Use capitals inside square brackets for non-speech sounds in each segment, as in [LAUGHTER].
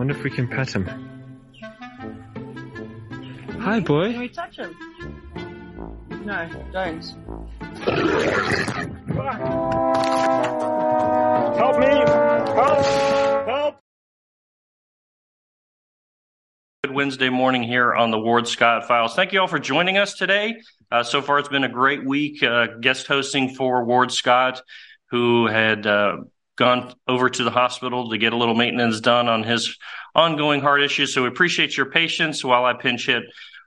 Wonder if we can pet him. Hi, boy. Can we touch him? No, don't. Help me! Help! Help! Good Wednesday morning here on the Ward Scott Files. Thank you all for joining us today. Uh, so far, it's been a great week uh, guest hosting for Ward Scott, who had uh, gone over to the hospital to get a little maintenance done on his ongoing heart issues. So we appreciate your patience while I pinch hit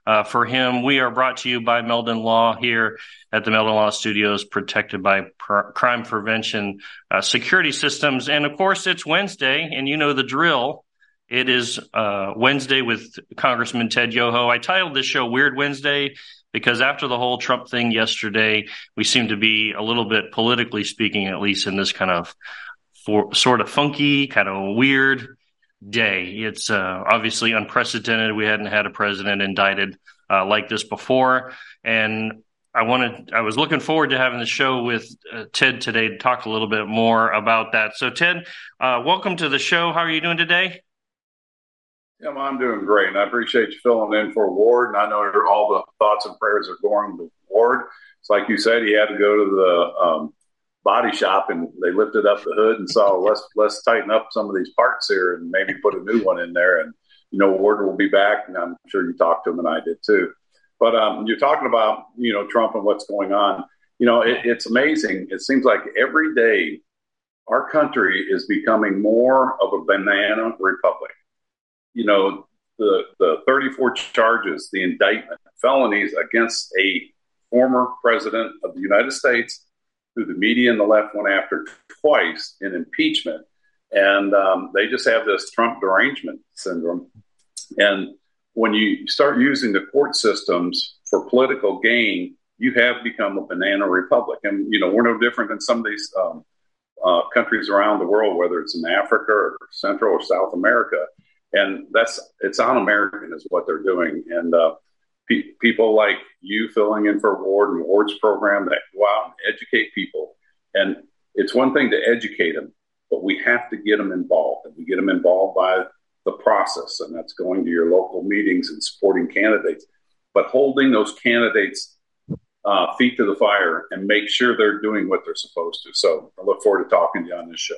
uh, for him. We are brought to you by Meldon Law here at the Meldon Law Studios, protected by pr- crime prevention uh, security systems. And of course, it's Wednesday, and you know the drill. It is uh, Wednesday with Congressman Ted Yoho. I titled this show Weird Wednesday because after the whole Trump thing yesterday, we seem to be a little bit politically speaking, at least in this kind of for, sort of funky, kind of weird day. It's uh, obviously unprecedented. We hadn't had a president indicted uh, like this before, and I wanted. I was looking forward to having the show with uh, Ted today to talk a little bit more about that. So, Ted, uh, welcome to the show. How are you doing today? Yeah, well, I'm doing great, and I appreciate you filling in for Ward. And I know all the thoughts and prayers are going to Ward. It's like you said, he had to go to the um, body shop, and they lifted up the hood and saw let's let's tighten up some of these parts here, and maybe put a new one in there. And you know, Ward will be back, and I'm sure you talked to him, and I did too. But um, you're talking about you know Trump and what's going on. You know, it, it's amazing. It seems like every day our country is becoming more of a banana republic you know, the, the 34 charges, the indictment, felonies against a former president of the United States, who the media and the left went after twice in impeachment. And um, they just have this Trump derangement syndrome. And when you start using the court systems for political gain, you have become a banana republic. And, you know, we're no different than some of these um, uh, countries around the world, whether it's in Africa or Central or South America and that's it's un-American is what they're doing. And uh, pe- people like you filling in for Ward and Ward's program that go out and educate people. And it's one thing to educate them, but we have to get them involved, and we get them involved by the process, and that's going to your local meetings and supporting candidates, but holding those candidates. Uh, feet to the fire and make sure they're doing what they're supposed to. So I look forward to talking to you on this show.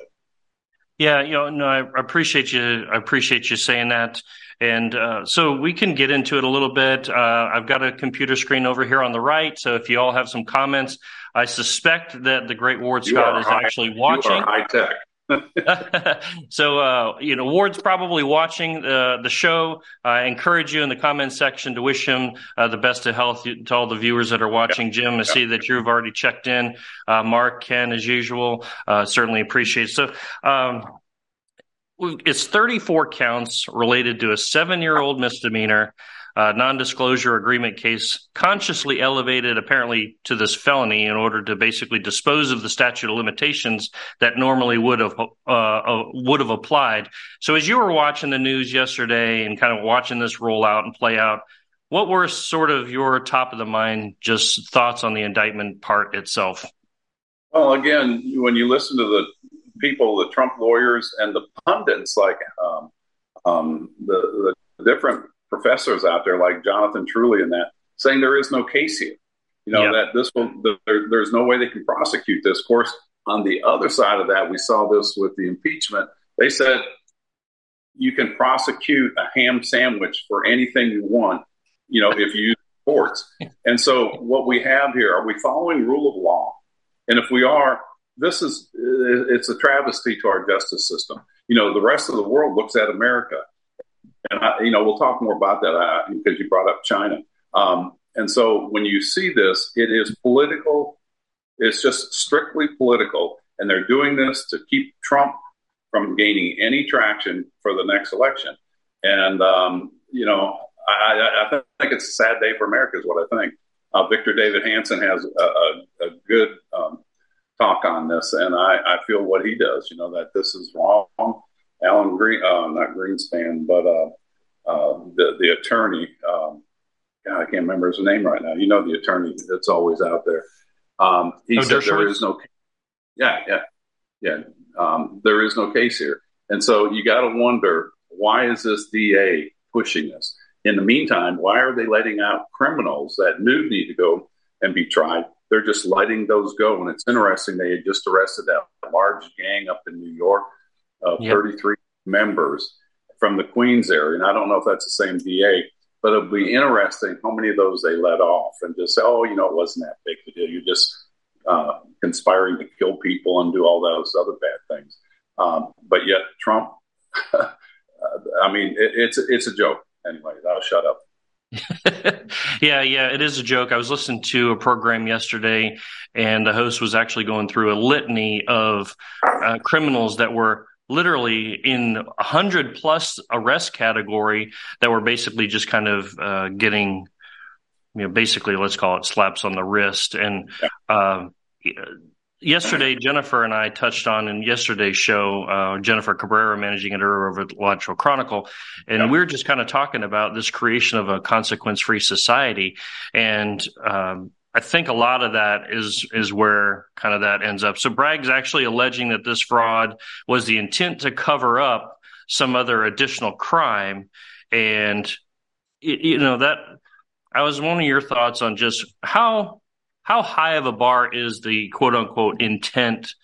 Yeah, you know, no, I appreciate you. I appreciate you saying that. And uh, so we can get into it a little bit. Uh, I've got a computer screen over here on the right. So if you all have some comments, I suspect that the great Ward Scott is high- actually You watching. are high tech. [LAUGHS] so uh, you know, Ward's probably watching uh, the show. I encourage you in the comments section to wish him uh, the best of health to all the viewers that are watching. Jim, I see that you've already checked in. Uh, Mark, Ken, as usual, uh, certainly appreciate. It. So. Um, it's 34 counts related to a seven year old misdemeanor uh, non disclosure agreement case, consciously elevated apparently to this felony in order to basically dispose of the statute of limitations that normally would have uh, uh, would have applied. So, as you were watching the news yesterday and kind of watching this roll out and play out, what were sort of your top of the mind just thoughts on the indictment part itself? Well, again, when you listen to the people, the Trump lawyers, and the pundits, like um, um, the, the different professors out there, like Jonathan Turley, and that, saying there is no case here. You know Yeah. that this will there, there's no way they can prosecute this. Of course, on the other side of that, we saw this with the impeachment. They said you can prosecute a ham sandwich for anything you want. You know, if you use courts. [LAUGHS] And so, what we have here are we following rule of law? And if we are, this is it's a travesty to our justice system. You know, the rest of the world looks at America, and I, you know we'll talk more about that uh, because you brought up China. Um, and so when you see this, it is political. It's just strictly political, and they're doing this to keep Trump from gaining any traction for the next election. And, um, you know, I, I, think it's a sad day for America, is what I think. Uh, Victor Davis Hanson has a, a, a good um, talk on this, and I, I, feel what he does. You know that this is wrong. Alan Green, uh, not Greenspan, but uh, uh, the the attorney. Um, God, I can't remember his name right now. You know the attorney that's always out there. Um, he oh, said Dershowitz? there is no. Yeah, yeah, yeah. Um, there is no case here, and so you got to wonder why is this DA pushing this? In the meantime, why are they letting out criminals that knew need to go and be tried? They're just letting those go. And it's interesting, they had just arrested that large gang up in New York of yep. 33 members from the Queens area. And I don't know if that's the same DA, but it'll be interesting how many of those they let off and just say, oh, you know, it wasn't that big a deal. You're just uh, conspiring to kill people and do all those other bad things. Um, but yet, Trump, [LAUGHS] I mean, it, it's it's a joke. Anyway, I'll shut up. [LAUGHS] yeah, yeah, it is a joke. I was listening to a program yesterday, and the host was actually going through a litany of uh, criminals that were literally in a hundred plus arrest category that were basically just kind of uh, getting, you know, basically let's call it slaps on the wrist and. Uh, yesterday, Jennifer and I touched on in yesterday's show, uh, Jennifer Cabrera, managing editor over at Alachua Chronicle, and yeah. we were just kind of talking about this creation of a consequence-free society, and um, I think a lot of that is is where kind of that ends up. So Bragg's actually alleging that this fraud was the intent to cover up some other additional crime, and you know that I was wondering your thoughts on just how how high of a bar is the quote unquote intent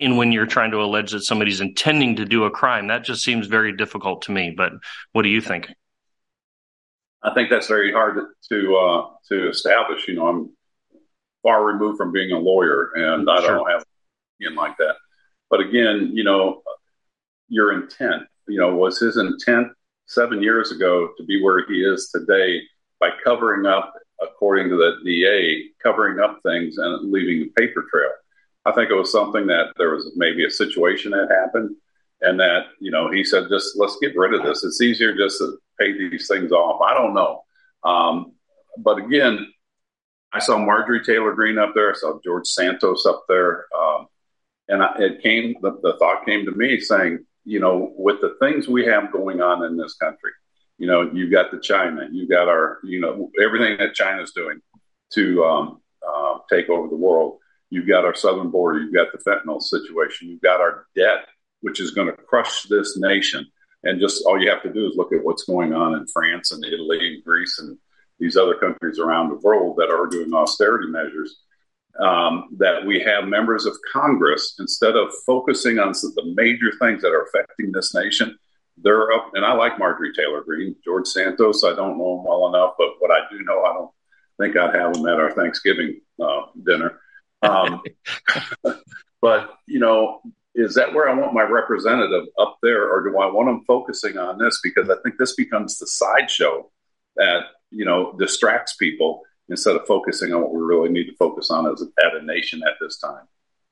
in when you're trying to allege that somebody's intending to do a crime? That just seems very difficult to me. But what do you think? I think that's very hard to uh, to establish. You know, I'm far removed from being a lawyer, and I don't have opinion like that. But again, you know, your intent. You know, was his intent seven years ago to be where he is today by covering up according to the DA, covering up things and leaving a paper trail. I think it was something that there was maybe a situation that happened, and that you know he said, just let's get rid of this. It's easier just to pay these things off. I don't know, um, but again, I saw Marjorie Taylor Greene up there. I saw George Santos up there, um, and I, it came. The, the thought came to me saying, you know, with the things we have going on in this country, you know, you've got the China, you've got our, you know, everything that China's doing to um, uh, take over the world. You've got our southern border, you've got the fentanyl situation, you've got our debt, which is going to crush this nation. And just all you have to do is look at what's going on in France and Italy and Greece and these other countries around the world that are doing austerity measures. Um, that we have members of Congress, instead of focusing on the major things that are affecting this nation, they're up, and I like Marjorie Taylor Greene. George Santos, I don't know him well enough, but what I do know, I don't think I'd have him at our Thanksgiving uh, dinner. Um, [LAUGHS] but you know, is that where I want my representative up there, or do I want them focusing on this? Because I think this becomes the sideshow that you know distracts people instead of focusing on what we really need to focus on as a, at a nation at this time.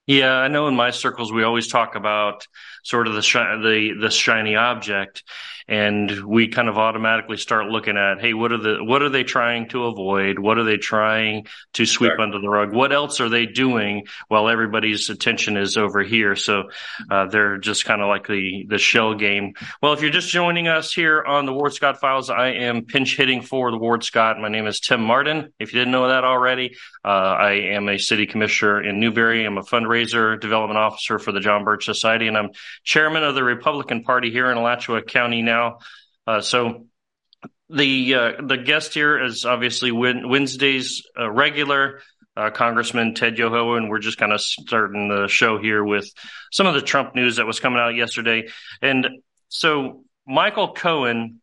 Yeah, I know in my circles we always talk about sort of the shi- the the shiny object, and we kind of automatically start looking at, hey, what are the what are they trying to avoid? What are they trying to sweep sure. under the rug? What else are they doing while everybody's attention is over here? So uh, they're just kind of like the the shell game. Well, if you're just joining us here on the Ward Scott Files, I am pinch hitting for the Ward Scott. My name is Tim Marden. If you didn't know that already, uh, I am a city commissioner in Newberry. I'm a fundraiser development officer for the John Birch Society, and I'm chairman of the Republican Party here in Alachua County now. Uh, so the uh, the guest here is obviously Wednesday's uh, regular uh, Congressman Ted Yoho, and we're just kind of starting the show here with some of the Trump news that was coming out yesterday. And so Michael Cohen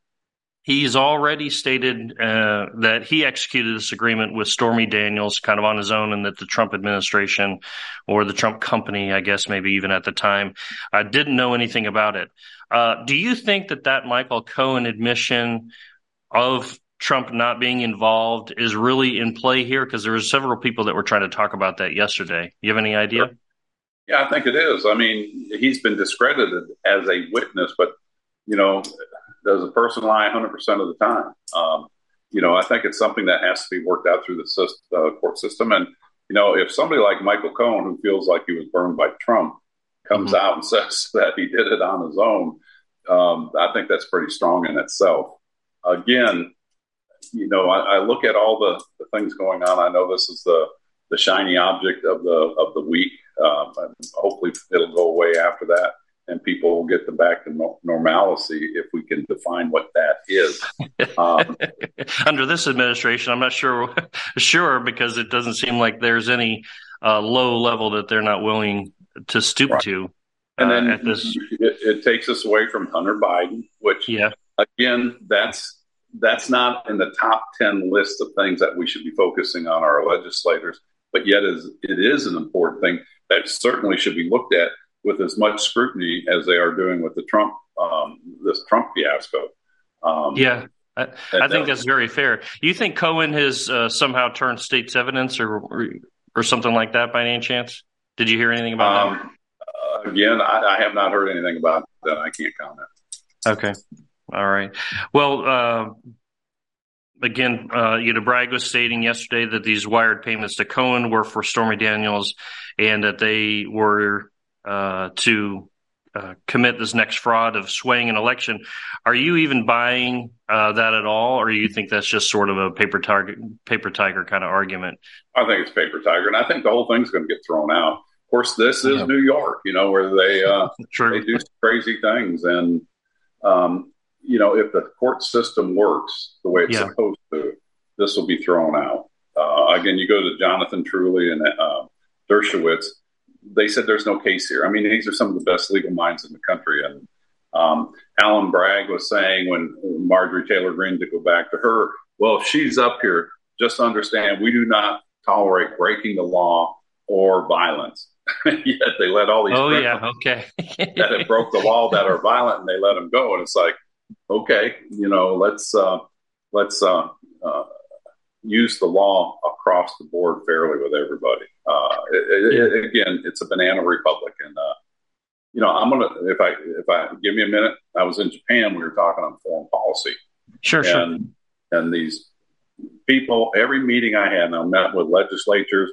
He's already stated uh, that he executed this agreement with Stormy Daniels kind of on his own, and that the Trump administration or the Trump company, I guess, maybe even at the time, uh, didn't know anything about it. Uh, do you think that that Michael Cohen admission of Trump not being involved is really in play here? Because there were several people that were trying to talk about that yesterday. You have any idea? Yeah, I think it is. I mean, he's been discredited as a witness, but you know, does a person lie 100% of the time? Um, you know, I think it's something that has to be worked out through the system, uh, court system. And you know, if somebody like Michael Cohen, who feels like he was burned by Trump, comes mm-hmm. out and [LAUGHS] says that he did it on his own, um, I think that's pretty strong in itself. Again, you know, I, I look at all the, the, things going on. I know this is the the shiny object of the of the week. Um, hopefully, it'll go away after that, and people will get the back to no- normalcy if we can define what that is. Um, [LAUGHS] Under this administration, I'm not sure [LAUGHS] sure because it doesn't seem like there's any uh, low level that they're not willing to stoop right. to. And uh, then this, it, it, takes us away from Hunter Biden, which yeah. again, that's that's not in the top ten list of things that we should be focusing on our legislators. But yet, is it is an important thing that certainly should be looked at with as much scrutiny as they are doing with the Trump um, this Trump fiasco. Um, yeah, I, I think that's very fair. You think Cohen has uh, somehow turned state's evidence or, or, or something like that by any chance? Did you hear anything about um, that? Uh, again, I, I, have not heard anything about that. I can't comment. Okay, all right. Well, uh, again, uh, you know, Bragg was stating yesterday that these wired payments to Cohen were for Stormy Daniels, and that they were uh, to uh, commit this next fraud of swaying an election. Are you even buying uh, that at all, or do you think that's just sort of a paper tiger, paper tiger kind of argument? I think it's paper tiger, and I think the whole thing's going to get thrown out. Of course, this is yeah. New York, you know, where they uh, [LAUGHS] they do crazy things, and um, you know, if the court system works the way it's yeah. supposed to, this will be thrown out. Uh, again, you go to Jonathan Turley and uh, Dershowitz they said there's no case here. I mean, these are some of the best legal minds in the country. And um, Alvin Bragg was saying when Marjorie Taylor Greene, to go back to her, well, if she's up here. Just understand, we do not tolerate breaking the law or violence. [LAUGHS] Yet they let all these oh yeah okay [LAUGHS] that have broke the law that are violent and they let them go and it's like okay you know let's uh, let's uh, uh, use the law across the board fairly with everybody. Uh, it, it, again, it's a banana republic, and uh, you know, I'm gonna if I if I give me a minute. I was in Japan. We were talking on foreign policy. Sure, and, sure. And these people, every meeting I had, and I met with legislatures,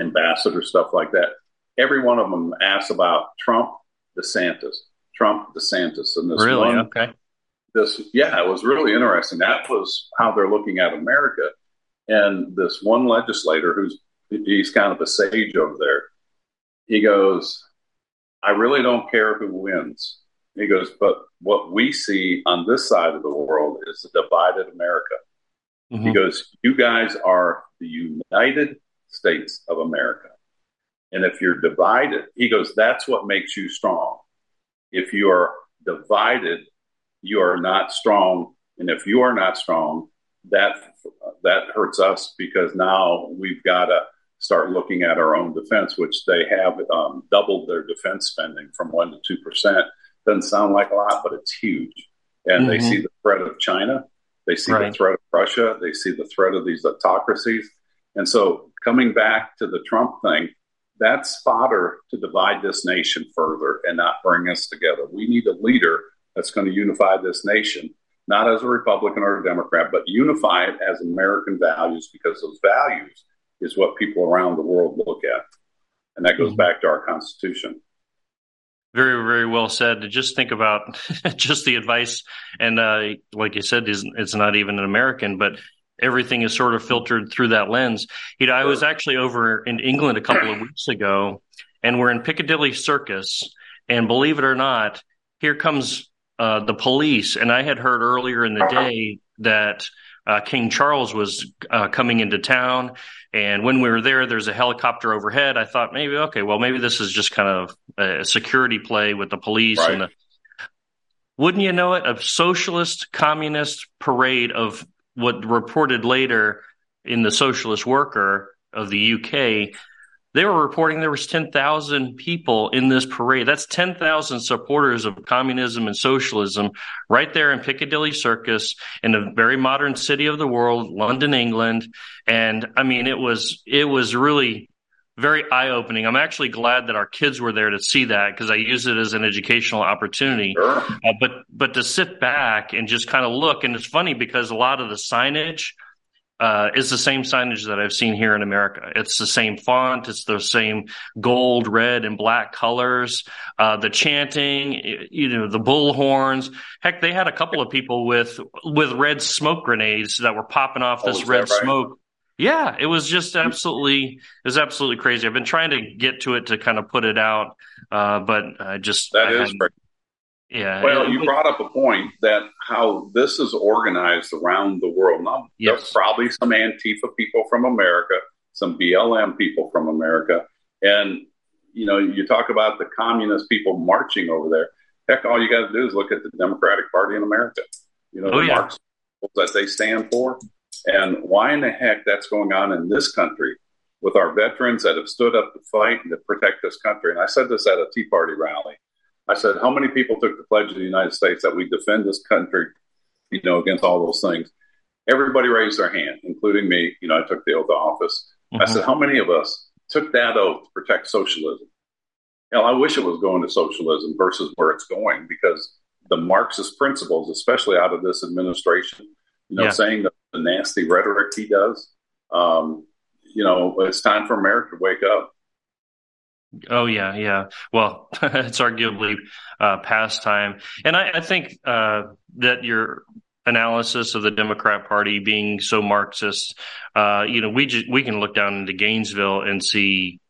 ambassadors, stuff like that. Every one of them asked about Trump, DeSantis, Trump, DeSantis, and this really one, okay. This, yeah, it was really interesting. That was how they're looking at America. And this one legislator who's he's kind of a sage over there. He goes, I really don't care who wins. He goes, but what we see on this side of the world is a divided America. Mm-hmm. He goes, You guys are the United States of America. And if you're divided, he goes, That's what makes you strong. If you are divided, you are not strong. And if you are not strong, that that hurts us because now we've got to start looking at our own defense, which they have um, doubled their defense spending from one to two percent. Doesn't sound like a lot, but it's huge. And mm-hmm. they see the threat of China, they see right. the threat of Russia, they see the threat of these autocracies. And so, coming back to the Trump thing, that's fodder to divide this nation further and not bring us together. We need a leader that's going to unify this nation not as a Republican or a Democrat, but unify it as American values because those values is what people around the world look at. And that goes mm-hmm. back to our Constitution. Very, very well said. To Just think about [LAUGHS] just the advice. And uh, like you said, it's not even an American, but everything is sort of filtered through that lens. You know, I was actually over in England a couple of weeks ago, and we're in Piccadilly Circus. And believe it or not, here comes uh, the police, and I had heard earlier in the day that uh, King Charles was uh, coming into town. And when we were there, there's a helicopter overhead. I thought maybe, okay, well, maybe this is just kind of a security play with the police right. and the. Wouldn't you know it? A socialist communist parade of what reported later in the Socialist Worker of the UK they were reporting there was 10,000 people in this parade. That's 10,000 supporters of communism and socialism right there in Piccadilly Circus in a very modern city of the world, London, England. And I mean, it was, it was really very eye opening. I'm actually glad that our kids were there to see that because I use it as an educational opportunity. Sure. Uh, but but to sit back and just kind of look, and it's funny because a lot of the signage uh, is the same signage that I've seen here in America. It's the same font, it's the same gold, red, and black colors. Uh, the chanting, you know, the bullhorns. Heck, they had a couple of people with with red smoke grenades that were popping off Oh, this is red right? smoke. Yeah, it was just absolutely it was absolutely crazy. I've been trying to get to it to kind of put it out, uh, but I just That I is. Yeah. Well, you brought up a point that how this is organized around the world. Now, Yes. there's probably some Antifa people from America, some BLM people from America, and you know, you talk about the communist people marching over there. Heck, all you got to do is look at the Democratic Party in America. You know, Oh, the yeah. Marxists that they stand for, and why in the heck that's going on in this country with our veterans that have stood up to fight and to protect this country. And I said this at a Tea Party rally. I said, how many people took the pledge of the United States that we defend this country, you know, against all those things? Everybody raised their hand, including me. You know, I took the oath of office. I Mhm. said, how many of us took that oath to protect socialism? Hell, I wish it was going to socialism versus where it's going because the Marxist principles, especially out of this administration, you know, Yeah. saying the, the nasty rhetoric he does, um, you know, it's time for America to wake up. Oh yeah, yeah. Well, [LAUGHS] it's arguably uh, past time, and I, I think uh, that your analysis of the Democrat Party being so Marxist, uh, you know, we ju- we can look down into Gainesville and see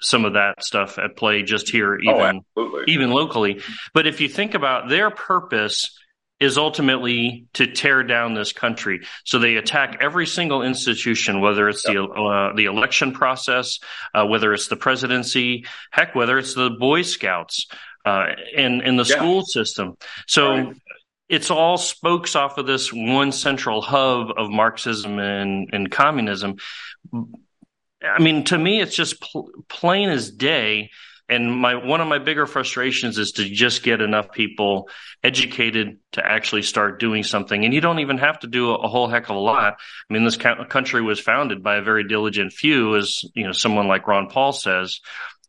some of that stuff at play just here, oh, even absolutely. even locally. But if you think about their purpose is ultimately to tear down this country. So they attack every single institution, whether it's the uh, the election process, uh, whether it's the presidency, heck, whether it's the Boy Scouts, uh, and and the Yeah. school system. So. Right. It's all spokes off of this one central hub of Marxism and, and communism. I mean, to me, it's just pl- plain as day. And my one of my bigger frustrations is to just get enough people educated to actually start doing something. And you don't even have to do a, a whole heck of a lot. I mean, this co- country was founded by a very diligent few, as you know, someone like Ron Paul says,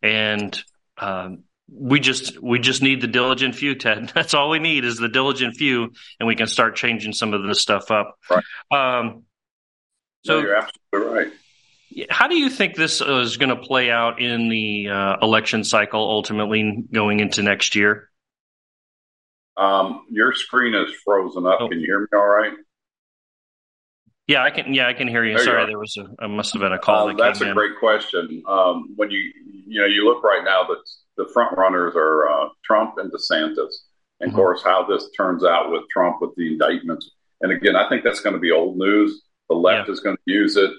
and um, we just we just need the diligent few, Ted. [LAUGHS] That's all we need is the diligent few, and we can start changing some of this stuff up. Right. Um, no, so you're absolutely right. How do you think this uh, is going to play out in the uh, election cycle ultimately going into next year? Um, your screen is frozen up. Oh. Can you hear me all right? Yeah, I can. Yeah, I can hear you. There Sorry, are. there was a. I must have been a call Uh, that that's a in. great question. Um, when you you know you look right now, the the front runners are uh, Trump and DeSantis, and Mhm. of course how this turns out with Trump with the indictments. And again, I think that's going to be old news. The left is going to use it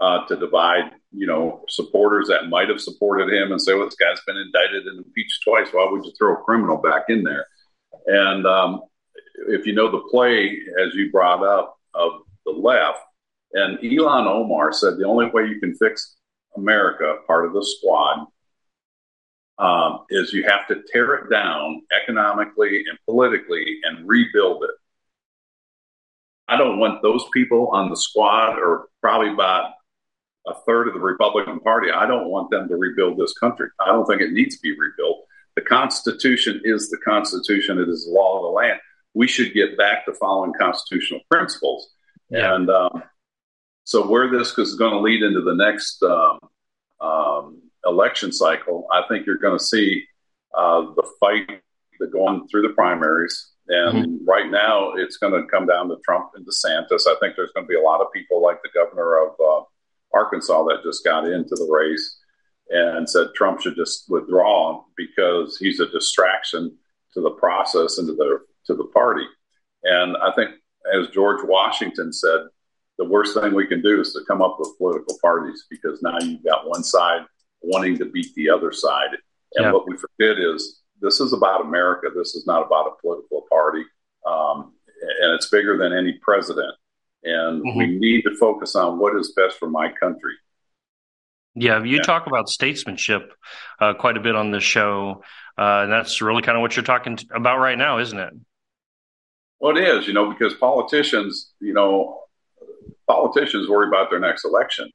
uh, to divide, you know, supporters that might have supported him and say, "Well, this guy's been indicted and impeached twice. Why would you throw a criminal back in there?" And um, if you know the play, as you brought up, of the left, and Ilhan Omar said the only way you can fix America, part of the squad, um, is you have to tear it down economically and politically and rebuild it. I don't want those people on the squad, or probably about a third of the Republican Party. I don't want them to rebuild this country. I don't think it needs to be rebuilt. The Constitution is the Constitution. It is the law of the land. We should get back to following constitutional principles. Yeah. And um, so, where this is going to lead into the next um, um, election cycle, I think you're going to see uh, the fight that going through the primaries. And right now, it's going to come down to Trump and DeSantis. I think there's going to be a lot of people like the governor of uh, Arkansas that just got into the race and said Trump should just withdraw because he's a distraction to the process and to the to the party. And I think, as George Washington said, the worst thing we can do is to come up with political parties because now you've got one side wanting to beat the other side. And Yeah. what we forget is this is about America. This is not about a political party. Um, and it's bigger than any president. And we need to focus on what is best for my country. Yeah, you Yeah. talk about statesmanship uh, quite a bit on this show, uh, and that's really kind of what you're talking t- about right now, isn't it? Well, it is, you know, because politicians, you know, politicians worry about their next election.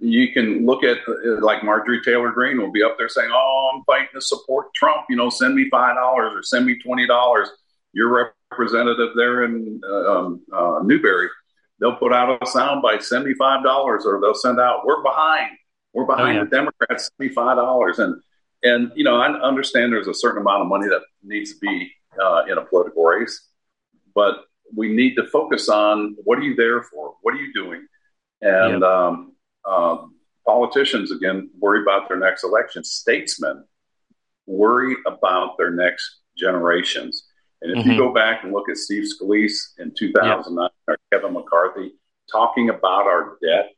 you can look at uh, like Marjorie Taylor Greene will be up there saying, "Oh, I'm fighting to support Trump. You know, send me five dollars or send me twenty dollars." Your representative there in uh, um, uh, Newberry, they'll put out a soundbite, send me five dollars, or they'll send out, "We're behind. We're behind oh, yeah. the Democrats. $75. And and you know, I understand there's a certain amount of money that needs to be uh, in a political race, but we need to focus on what are you there for? What are you doing? And um, um, politicians, again, worry about their next election. Statesmen worry about their next generations. And if mm-hmm. you go back and look at Steve Scalise in 2009 or Kevin McCarthy talking about our debt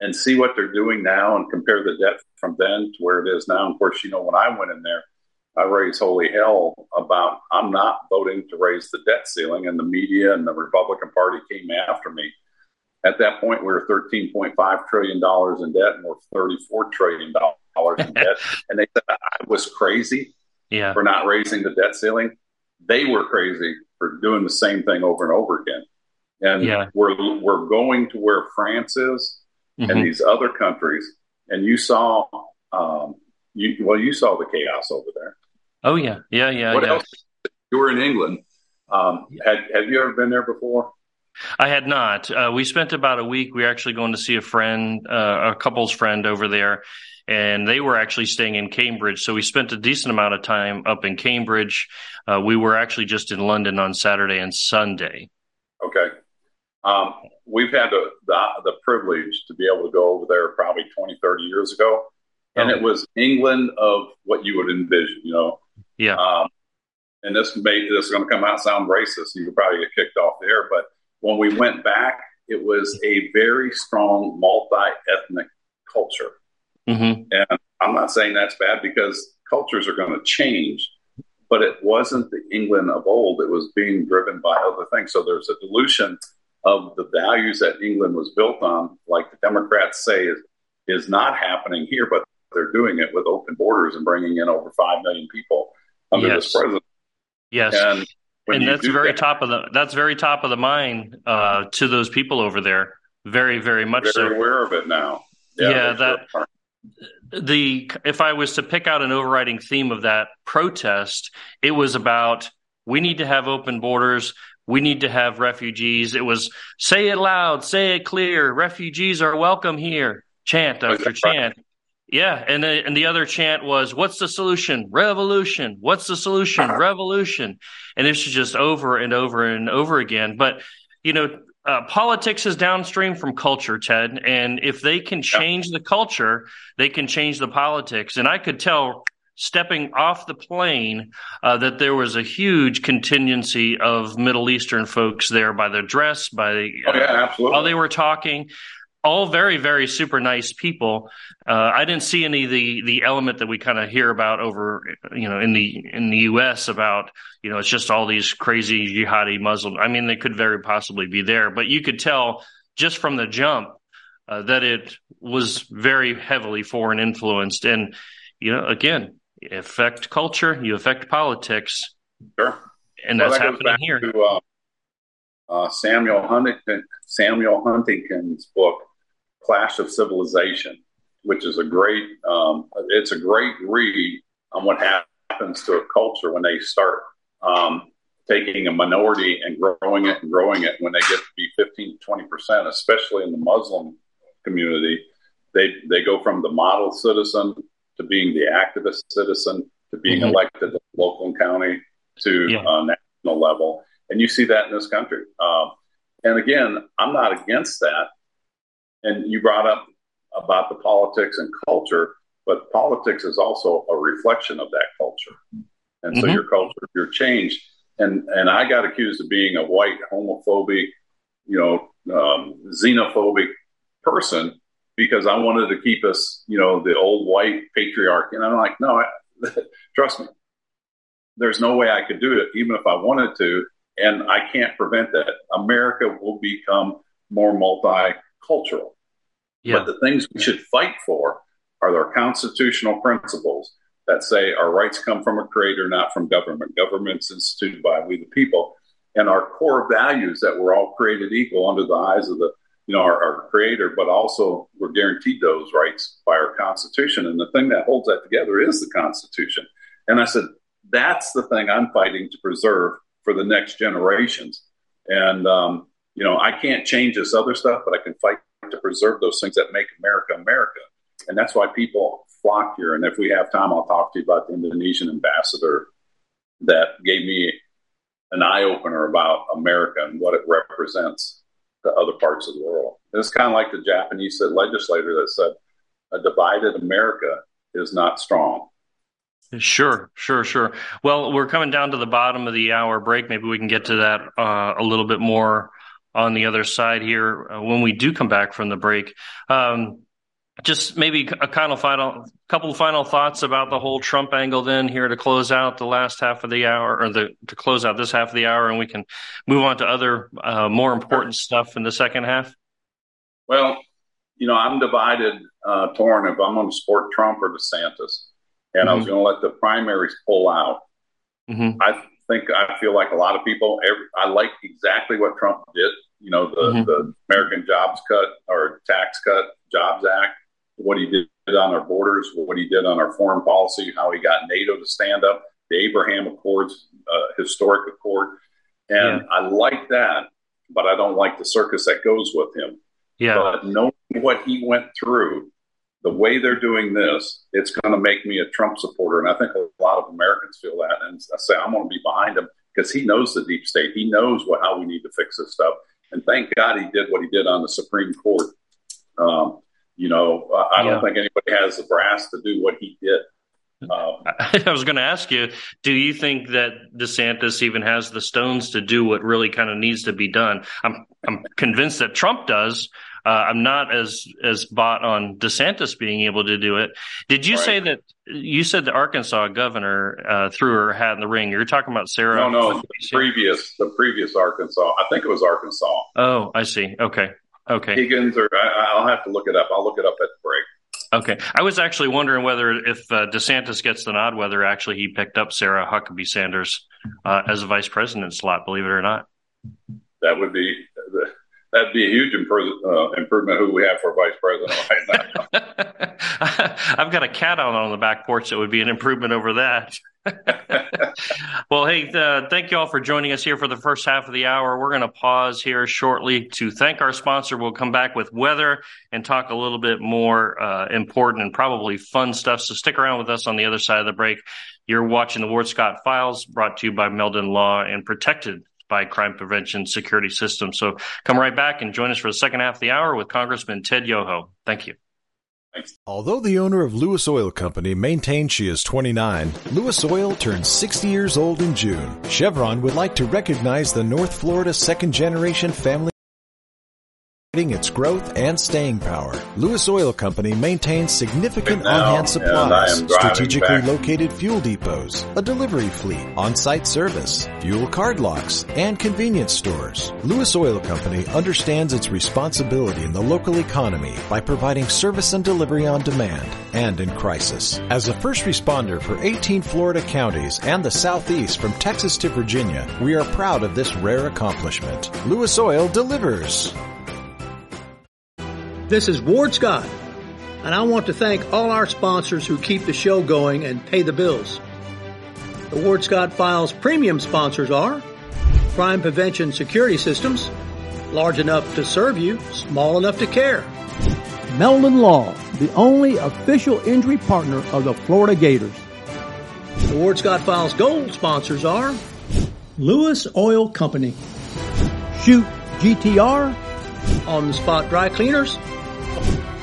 and see what they're doing now and compare the debt from then to where it is now. Of course, you know, when I went in there, I raised holy hell about I'm not voting to raise the debt ceiling, and the media and the Republican Party came after me at that point, we were $13.5 trillion in debt and we're $34 trillion in debt. [LAUGHS] And they said I was crazy yeah. for not raising the debt ceiling. They were crazy for doing the same thing over and over again. And yeah. we're, we're going to where France is mm-hmm. and these other countries. And you saw, um, you, well, you saw the chaos over there. Oh, yeah. Yeah. Yeah. What yeah. else? You were in England. Um, had, have you ever been there before? I had not. Uh, we spent about a week. We were actually going to see a friend, uh, a couple's friend over there, and they were actually staying in Cambridge. So we spent a decent amount of time up in Cambridge. Uh, we were actually just in London on Saturday and Sunday. Okay. Um, we've had the, the, the privilege to be able to go over there probably 20, 30 years ago. And oh. it was England of what you would envision, you know. Yeah. Um, and this may this is going to come out sound racist. You could probably get kicked off there, but when we went back, it was a very strong multi ethnic culture. Mm-hmm. And I'm not saying that's bad because cultures are going to change, but it wasn't the England of old. It was being driven by other things. So there's a dilution of the values that England was built on, like the Democrats say is, is not happening here, but they're doing it with open borders and bringing in over 5 million people under yes. this president. Yes. And and that's very that, top of the that's very top of the mind uh, to those people over there. Very, very much very so. Aware of it now. Yeah, yeah that sure the if I was to pick out an overriding theme of that protest, it was about we need to have open borders. We need to have refugees. It was say it loud, say it clear. Refugees are welcome here. Chant after chant. Yeah, and the, and the other chant was, "What's the solution? Revolution. What's the solution? Revolution." And this is just over and over and over again. But you know, uh, politics is downstream from culture, Ted, and if they can change the culture, they can change the politics. And I could tell stepping off the plane uh, that there was a huge contingency of Middle Eastern folks there by their dress, by the, uh, oh, yeah, absolutely. while they were talking all very very super nice people. Uh, i didn't see any of the the element that we kind of hear about over you know in the in the us about you know it's just all these crazy jihadi muslim i mean they could very possibly be there but you could tell just from the jump uh, that it was very heavily foreign influenced. And you know again affect culture you affect politics. Sure. And that's well, that happening here. to, uh, uh, Samuel Huntington, Samuel Huntington's book, Clash of Civilization, which is a great um, it's a great read on what happens to a culture when they start um, taking a minority and growing it and growing it when they get to be 15 to 20 percent, especially in the Muslim community. They they go from the model citizen to being the activist citizen to being mm-hmm. elected at local and county to yeah. uh, national level, and you see that in this country. Um, and again, I'm not against that and you brought up about the politics and culture, but politics is also a reflection of that culture. And so mm-hmm. your culture, your change. And and I got accused of being a white homophobic, you know, um, xenophobic person because I wanted to keep us, you know, the old white patriarchy. And I'm like, no, I, [LAUGHS] trust me, there's no way I could do it, even if I wanted to. And I can't prevent that. America will become more multicultural. Yeah. But the things we should fight for are our constitutional principles that say our rights come from a creator, not from government. Government's instituted by we the people. And our core values that we're all created equal under the eyes of the you know, our, our creator, but also we're guaranteed those rights by our Constitution. And the thing that holds that together is the Constitution. And I said, that's the thing I'm fighting to preserve for the next generations. And, um, you know, I can't change this other stuff, but I can fight to preserve those things that make America America. And that's why people flock here. And if we have time, I'll talk to you about the Indonesian ambassador that gave me an eye opener about America and what it represents to other parts of the world. And it's kind of like the Japanese legislator that said, a divided America is not strong. Sure, sure, sure. Well, we're coming down to the bottom of the hour break. Maybe we can get to that uh, a little bit more on the other side here uh, when we do come back from the break. Um, just maybe a kind of final couple of final thoughts about the whole Trump angle then here to close out the last half of the hour or the to close out this half of the hour and we can move on to other uh, more important stuff in the second half. Well, you know, I'm divided, uh, torn if I'm going to support Trump or DeSantis, and mm-hmm. I was mm-hmm. going to let the primaries pull out. Mm-hmm. I think I feel like a lot of people. Every, I like exactly what Trump did. You know, the mm-hmm. the American Jobs Cut or Tax Cut Jobs Act what he did on our borders, what he did on our foreign policy, how he got NATO to stand up, the Abraham Accords, uh, historic accord. And yeah. I like that, but I don't like the circus that goes with him. Yeah. But knowing what he went through, the way they're doing this, it's going to make me a Trump supporter. And I think a lot of Americans feel that. And I say, I'm going to be behind him because he knows the deep state. He knows what, how we need to fix this stuff. And thank God he did what he did on the Supreme Court. Um, you know, I don't yeah. think anybody has the brass to do what he did. Um, [LAUGHS] I was going to ask you, do you think that DeSantis even has the stones to do what really kind of needs to be done? I'm I'm convinced that Trump does. Uh, I'm not as as bought on DeSantis being able to do it. Did you right. say that you said the Arkansas governor uh, threw her hat in the ring? You're talking about Sarah. No, no, the previous the previous Arkansas. I think it was Arkansas. Oh, I see. Okay, Okay. Higgins, or I, will have to look it up. I'll look it up at the break. Okay. I was actually wondering whether if uh, DeSantis gets the nod, whether actually he picked up Sarah Huckabee Sanders uh, as a vice president slot, believe it or not. That would be that'd be a huge uh, improvement who we have for vice president right now. [LAUGHS] I've got a cat out on the back porch that would be an improvement over that. [LAUGHS] well, hey, uh, thank you all for joining us here for the first half of the hour. We're going to pause here shortly to thank our sponsor. We'll come back with weather and talk a little bit more uh, important and probably fun stuff. So stick around with us on the other side of the break. You're watching the Ward Scott Files brought to you by Meldon Law and protected by crime prevention security systems. So come right back and join us for the second half of the hour with Congressman Ted Yoho. Thank you. Although the owner of Lewis Oil Company maintains she is 29, Lewis Oil turns 60 years old in June. Chevron would like to recognize the North Florida second generation family its growth and staying power. Lewis Oil Company maintains significant on-hand supplies, strategically back. located fuel depots, a delivery fleet, on-site service, fuel card locks, and convenience stores. Lewis Oil Company understands its responsibility in the local economy by providing service and delivery on demand and in crisis. As a first responder for 18 Florida counties and the Southeast from Texas to Virginia, we are proud of this rare accomplishment. Lewis Oil delivers. This is Ward Scott, and I want to thank all our sponsors who keep the show going and pay the bills. The Ward Scott Files premium sponsors are Crime Prevention Security Systems, large enough to serve you, small enough to care. Meldon Law, the only official injury partner of the Florida Gators. The Ward Scott Files gold sponsors are Lewis Oil Company, Shoot GTR, On the Spot Dry Cleaners,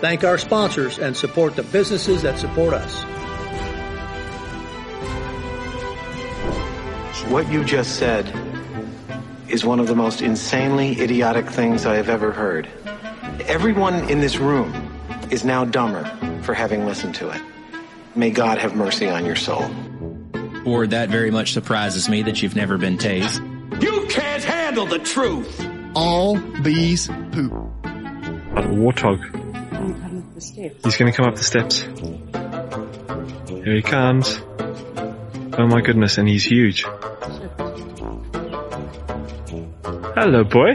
thank our sponsors, and support the businesses that support us. What you just said is one of the most insanely idiotic things I have ever heard. everyone in this room is now dumber for having listened to it. May God have mercy on your soul. Or that very much surprises me that you've never been tased. You can't handle the truth. All these poop. A warthog. He's going to come up the steps. Here he comes. Oh my goodness, and he's huge. Hello, boy.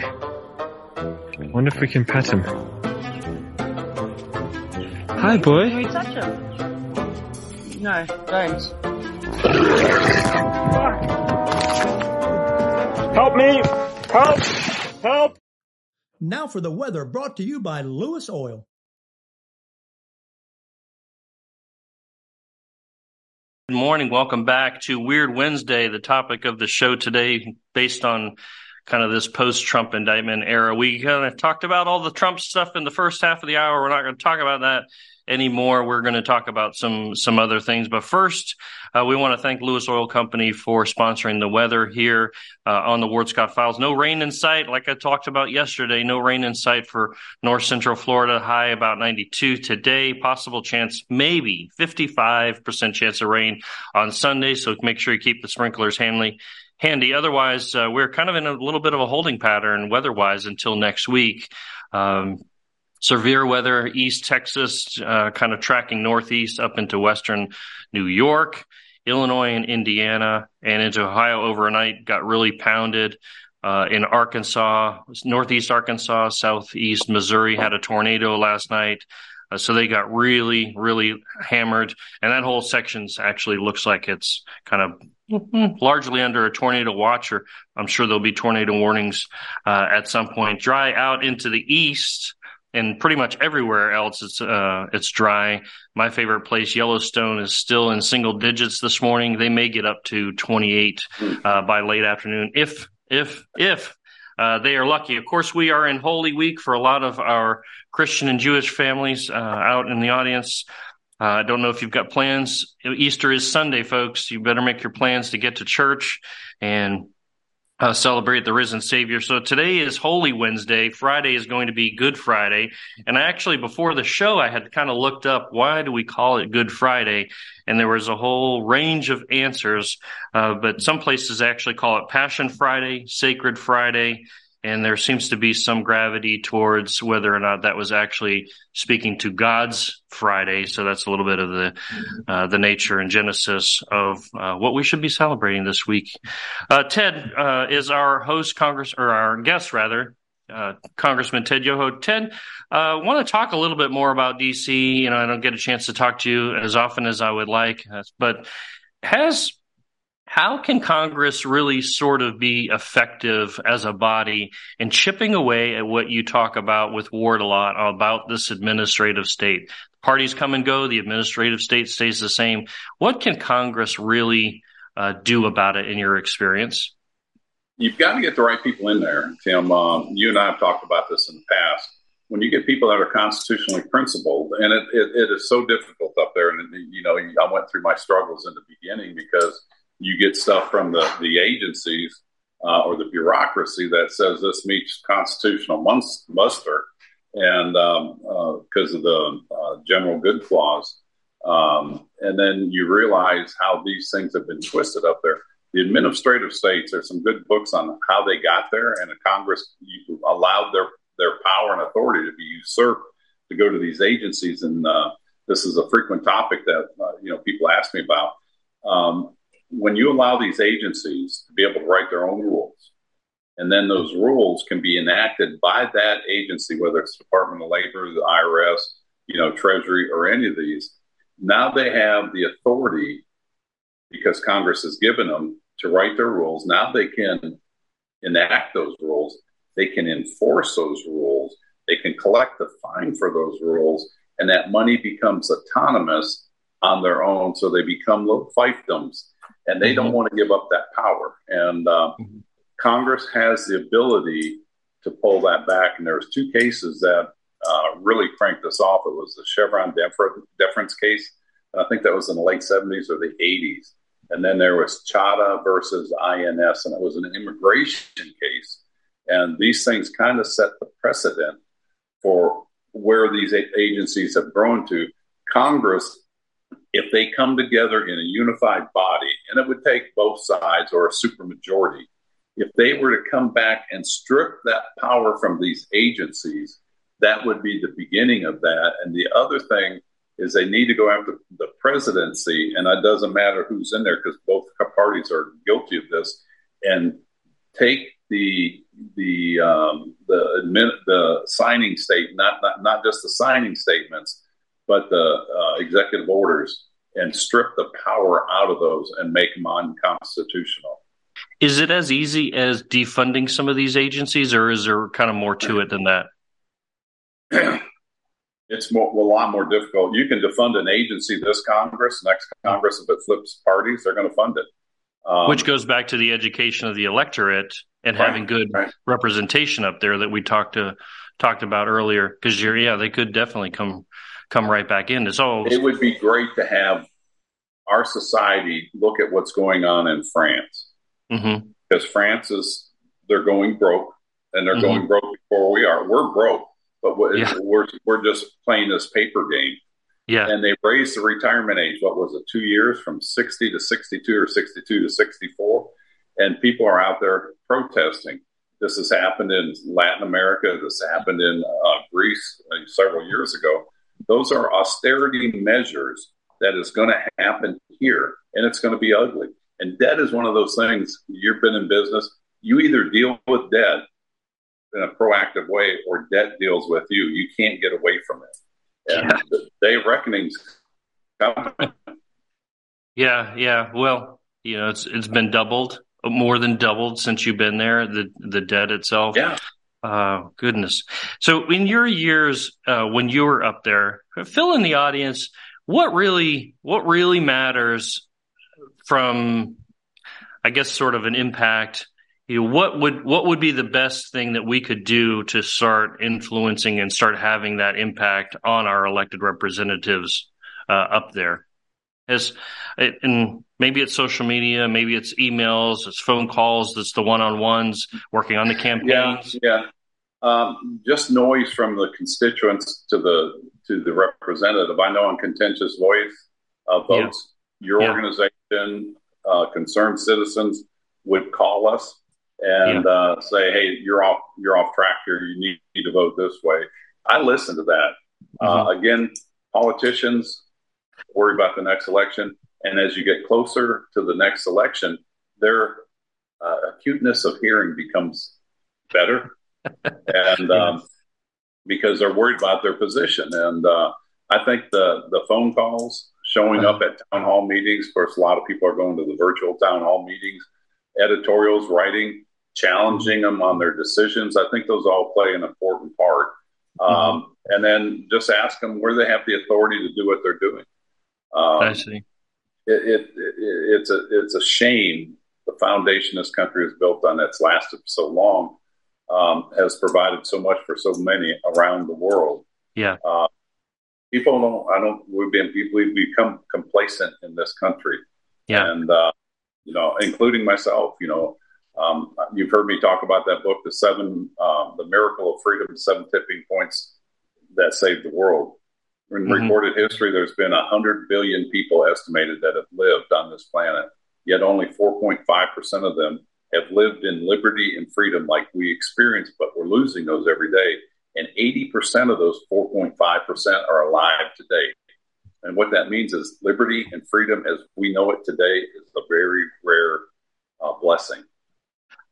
Wonder if we can pet him. Hi, boy. Can we touch him? No, don't. Help me! Help! Help! Now for the weather brought to you by Lewis Oil. Good morning. Welcome back to Weird Wednesday. The topic of the show today, based on kind of this post Trump indictment era. We kind of talked about all the Trump stuff in the first half of the hour. We're not going to talk about that anymore. We're going to talk about some some other things. But first, uh, we want to thank Lewis Oil Company for sponsoring the weather here uh, on the Ward Scott Files. No rain in sight, like I talked about yesterday. No rain in sight for North Central Florida. High about 92 today. Possible chance, maybe 55% chance of rain on Sunday. So make sure you keep the sprinklers handy handy. Otherwise, uh, we're kind of in a little bit of a holding pattern weather wise until next week. Um, severe weather, East Texas, uh, kind of tracking northeast up into western New York, Illinois, and Indiana, and into Ohio overnight. Got really pounded. Uh, in Arkansas, northeast Arkansas, southeast Missouri had a tornado last night. Uh, so they got really, really hammered. And that whole section actually looks like it's kind of Mm-hmm. largely under a tornado watch, or I'm sure there'll be tornado warnings uh, at some point. Dry out into the east, and pretty much everywhere else it's uh, it's dry. My favorite place, Yellowstone, is still in single digits this morning. They may get up to 28 uh, by late afternoon, if if if uh, they are lucky. Of course, we are in Holy Week for a lot of our Christian and Jewish families uh, out in the audience. Uh, I don't know if you've got plans. Easter is Sunday, folks. You better make your plans to get to church and uh, celebrate the risen Savior. So today is Holy Wednesday. Friday is going to be Good Friday. And actually, before the show, I had kind of looked up why do we call it Good Friday? And there was a whole range of answers. Uh, but some places actually call it Passion Friday, Sacred Friday and there seems to be some gravity towards whether or not that was actually speaking to God's Friday. So that's a little bit of the uh, the nature and genesis of uh, what we should be celebrating this week. Uh, Ted uh, is our host, Congress or our guest rather. Uh, Congressman Ted Yoho. Ted, I uh, want to talk a little bit more about DC. You know, I don't get a chance to talk to you as often as I would like, but has how can Congress really sort of be effective as a body in chipping away at what you talk about with Ward a lot about this administrative state? Parties come and go, the administrative state stays the same. What can Congress really uh, do about it in your experience? You've got to get the right people in there, Tim. Um, you and I have talked about this in the past. When you get people that are constitutionally principled, and it, it, it is so difficult up there, and you know, I went through my struggles in the beginning because you get stuff from the, the agencies uh, or the bureaucracy that says this meets constitutional muster, and because um, uh, of the uh, general good clause. Um, and then you realize how these things have been twisted up there. The administrative states, there's some good books on how they got there, and the Congress allowed their, their power and authority to be usurped to go to these agencies. And uh, this is a frequent topic that uh, you know people ask me about. Um, when you allow these agencies to be able to write their own rules, and then those rules can be enacted by that agency, whether it's the Department of Labor, the IRS, you know, Treasury, or any of these, now they have the authority because Congress has given them to write their rules. Now they can enact those rules. They can enforce those rules. They can collect the fine for those rules, and that money becomes autonomous on their own. So they become little fiefdoms and they mm-hmm. don't want to give up that power. And uh, mm-hmm. Congress has the ability to pull that back. And there was two cases that uh, really cranked us off. It was the Chevron deference case. and I think that was in the late 70s or the 80s. And then there was Chadha versus INS, and it was an immigration case. And these things kind of set the precedent for where these agencies have grown to. Congress, if they come together in a unified body, and it would take both sides or a supermajority, if they were to come back and strip that power from these agencies, that would be the beginning of that. And the other thing is they need to go after the presidency, and it doesn't matter who's in there because both parties are guilty of this, and take the the um, the admin, the signing state, not, not not just the signing statements, but the uh, executive orders, and strip the power out of those and make them unconstitutional. Is it as easy as defunding some of these agencies, or is there kind of more to it than that? [CLEARS THROAT] it's more, a lot more difficult. You can defund an agency this Congress, next Congress, if it flips parties, they're going to fund it. Um, Which goes back to the education of the electorate and right, having good right. representation up there that we talked to talked about earlier. Because you're, yeah, they could definitely come come right back in. So it would be great to have our society look at what's going on in France mm-hmm. because France is they're going broke and they're mm-hmm. going broke before we are. We're broke, but we're, yeah. we're we're just playing this paper game. Yeah. And they raised the retirement age. What was it? Two years from 60 to 62 or 62 to 64. And people are out there protesting. This has happened in Latin America. This happened in uh, Greece uh, several years ago. Those are austerity measures that is going to happen here, and it's going to be ugly. And debt is one of those things. You've been in business. You either deal with debt in a proactive way, or debt deals with you. You can't get away from it. And yeah. the day of reckoning's coming. Yeah, yeah. Well, you know, it's it's been doubled, more than doubled since you've been there. The the debt itself. Yeah. Uh, goodness. So, in your years uh, when you were up there, fill in the audience. What really, what really matters from, I guess, sort of an impact you know, what would what would be the best thing that we could do to start influencing and start having that impact on our elected representatives uh, up there? As and maybe it's social media, maybe it's emails, it's phone calls, it's the one-on-ones working on the campaigns. Yeah, yeah. Um, just noise from the constituents to the to the representative. I know on contentious voice uh, votes, yeah. your yeah. organization, uh, concerned citizens would call us and yeah. uh, say, "Hey, you're off, you're off track here. You need, need to vote this way." I listen to that. Uh, mm-hmm. Uh, again, politicians worry about the next election, and as you get closer to the next election, their uh, acuteness of hearing becomes better, and um, because they're worried about their position. And uh, I think the the phone calls, showing up at town hall meetings. Of course, a lot of people are going to the virtual town hall meetings editorials, writing, challenging them on their decisions. I think those all play an important part. Um, mm-hmm. And then just ask them where they have the authority to do what they're doing. Um, I see. It, it, it, it's a it's a shame the foundation this country has built on that's lasted so long um, has provided so much for so many around the world. Yeah. Uh, people don't. I don't. We've been we've become complacent in this country. Yeah. And uh, you know, including myself. You know, um, you've heard me talk about that book, the seven, um, the miracle of freedom, seven tipping points that saved the world. In mm-hmm. recorded history, there's been a hundred billion people estimated that have lived on this planet. Yet only 4.5 percent of them have lived in liberty and freedom like we experience, but we're losing those every day. And 80% of those 4.5% are alive today. And what that means is liberty and freedom as we know it today is a very rare uh, blessing.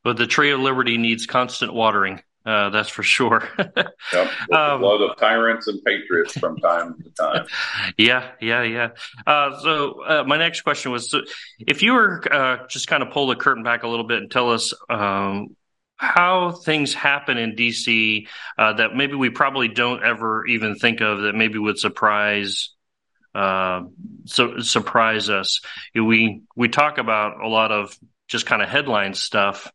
But the tree of liberty needs constant watering. Uh, that's for sure. [LAUGHS] yep, um, blood of tyrants and patriots from time to time. [LAUGHS] Yeah, yeah, yeah. Uh, so uh, my next question was: so if you were uh, just kind of pull the curtain back a little bit and tell us um, how things happen in DC uh, that maybe we probably don't ever even think of that maybe would surprise uh, su- surprise us. We we talk about a lot of just kind of headline stuff,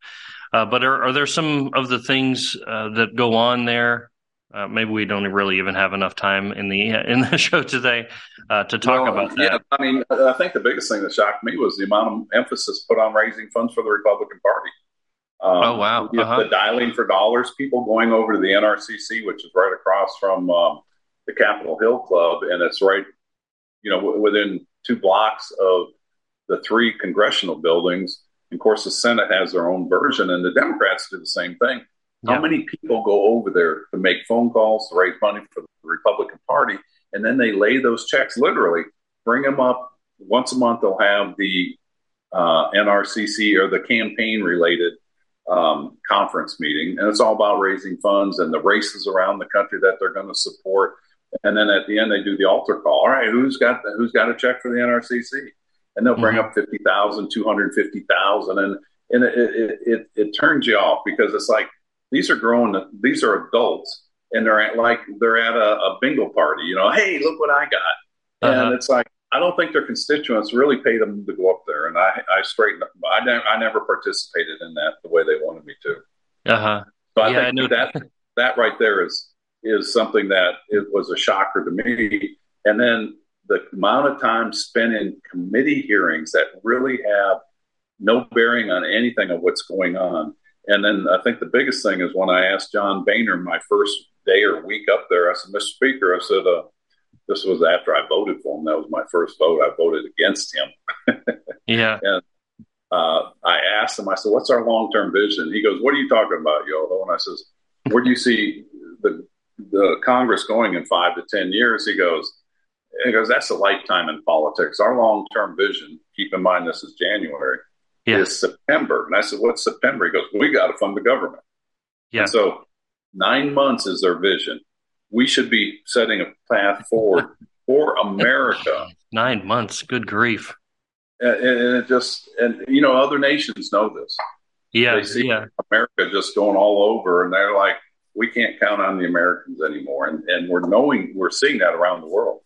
uh, but are, are, there some of the things uh, that go on there? Uh, maybe we don't really even have enough time in the [LAUGHS] in the show today uh, to talk well, about that. Yeah, I mean, I think the biggest thing that shocked me was the amount of emphasis put on raising funds for the Republican Party. Um, oh wow! Uh-huh. The dialing for dollars, people going over to the NRCC, which is right across from um, the Capitol Hill Club, and it's right, you know, w- within two blocks of the three congressional buildings. Of course, the Senate has their own version, and the Democrats do the same thing. Yeah. How many people go over there to make phone calls to raise money for the Republican Party, and then they lay those checks literally, bring them up once a month. They'll have the uh, NRCC or the campaign related um, conference meeting, and it's all about raising funds and the races around the country that they're going to support. And then at the end, they do the altar call. All right, who's got the, who's got a check for the NRCC? And they'll bring up 50,000, 250,000, and and it, it, it, it turns you off because it's like these are grown, these are adults, and they're at like they're at a, a bingo party. You know, hey, look what I got, Uh-huh. and it's like I don't think their constituents really pay them to go up there. And I I straightened up. I never I never participated in that the way they wanted me to. Uh huh. So I Yeah, I think know- that that right there is is something that it was a shocker to me. And then the amount of time spent in committee hearings that really have no bearing on anything of what's going on. And then I think the biggest thing is when I asked John Boehner my first day or week up there, I said, Mr. Speaker, I said, uh, this was after I voted for him. That was my first vote. I voted against him. [LAUGHS] Yeah. [LAUGHS] And uh, I asked him, I said, what's our long term vision? He goes, what are you talking about, Yoho? And I says, where do you see the, the Congress going in five to 10 years? He goes, he goes, that's a lifetime in politics. Our long term vision, keep in mind this is January, is September. And I said, what's September? He goes, we got to fund the government. Yeah. And so nine months is their vision. We should be setting a path forward for America. [LAUGHS] Nine months. Good grief. And, and it just, and you know, other nations know this. Yeah. They see yeah. America just going all over, and they're like, we can't count on the Americans anymore. And, and we're knowing, we're seeing that around the world.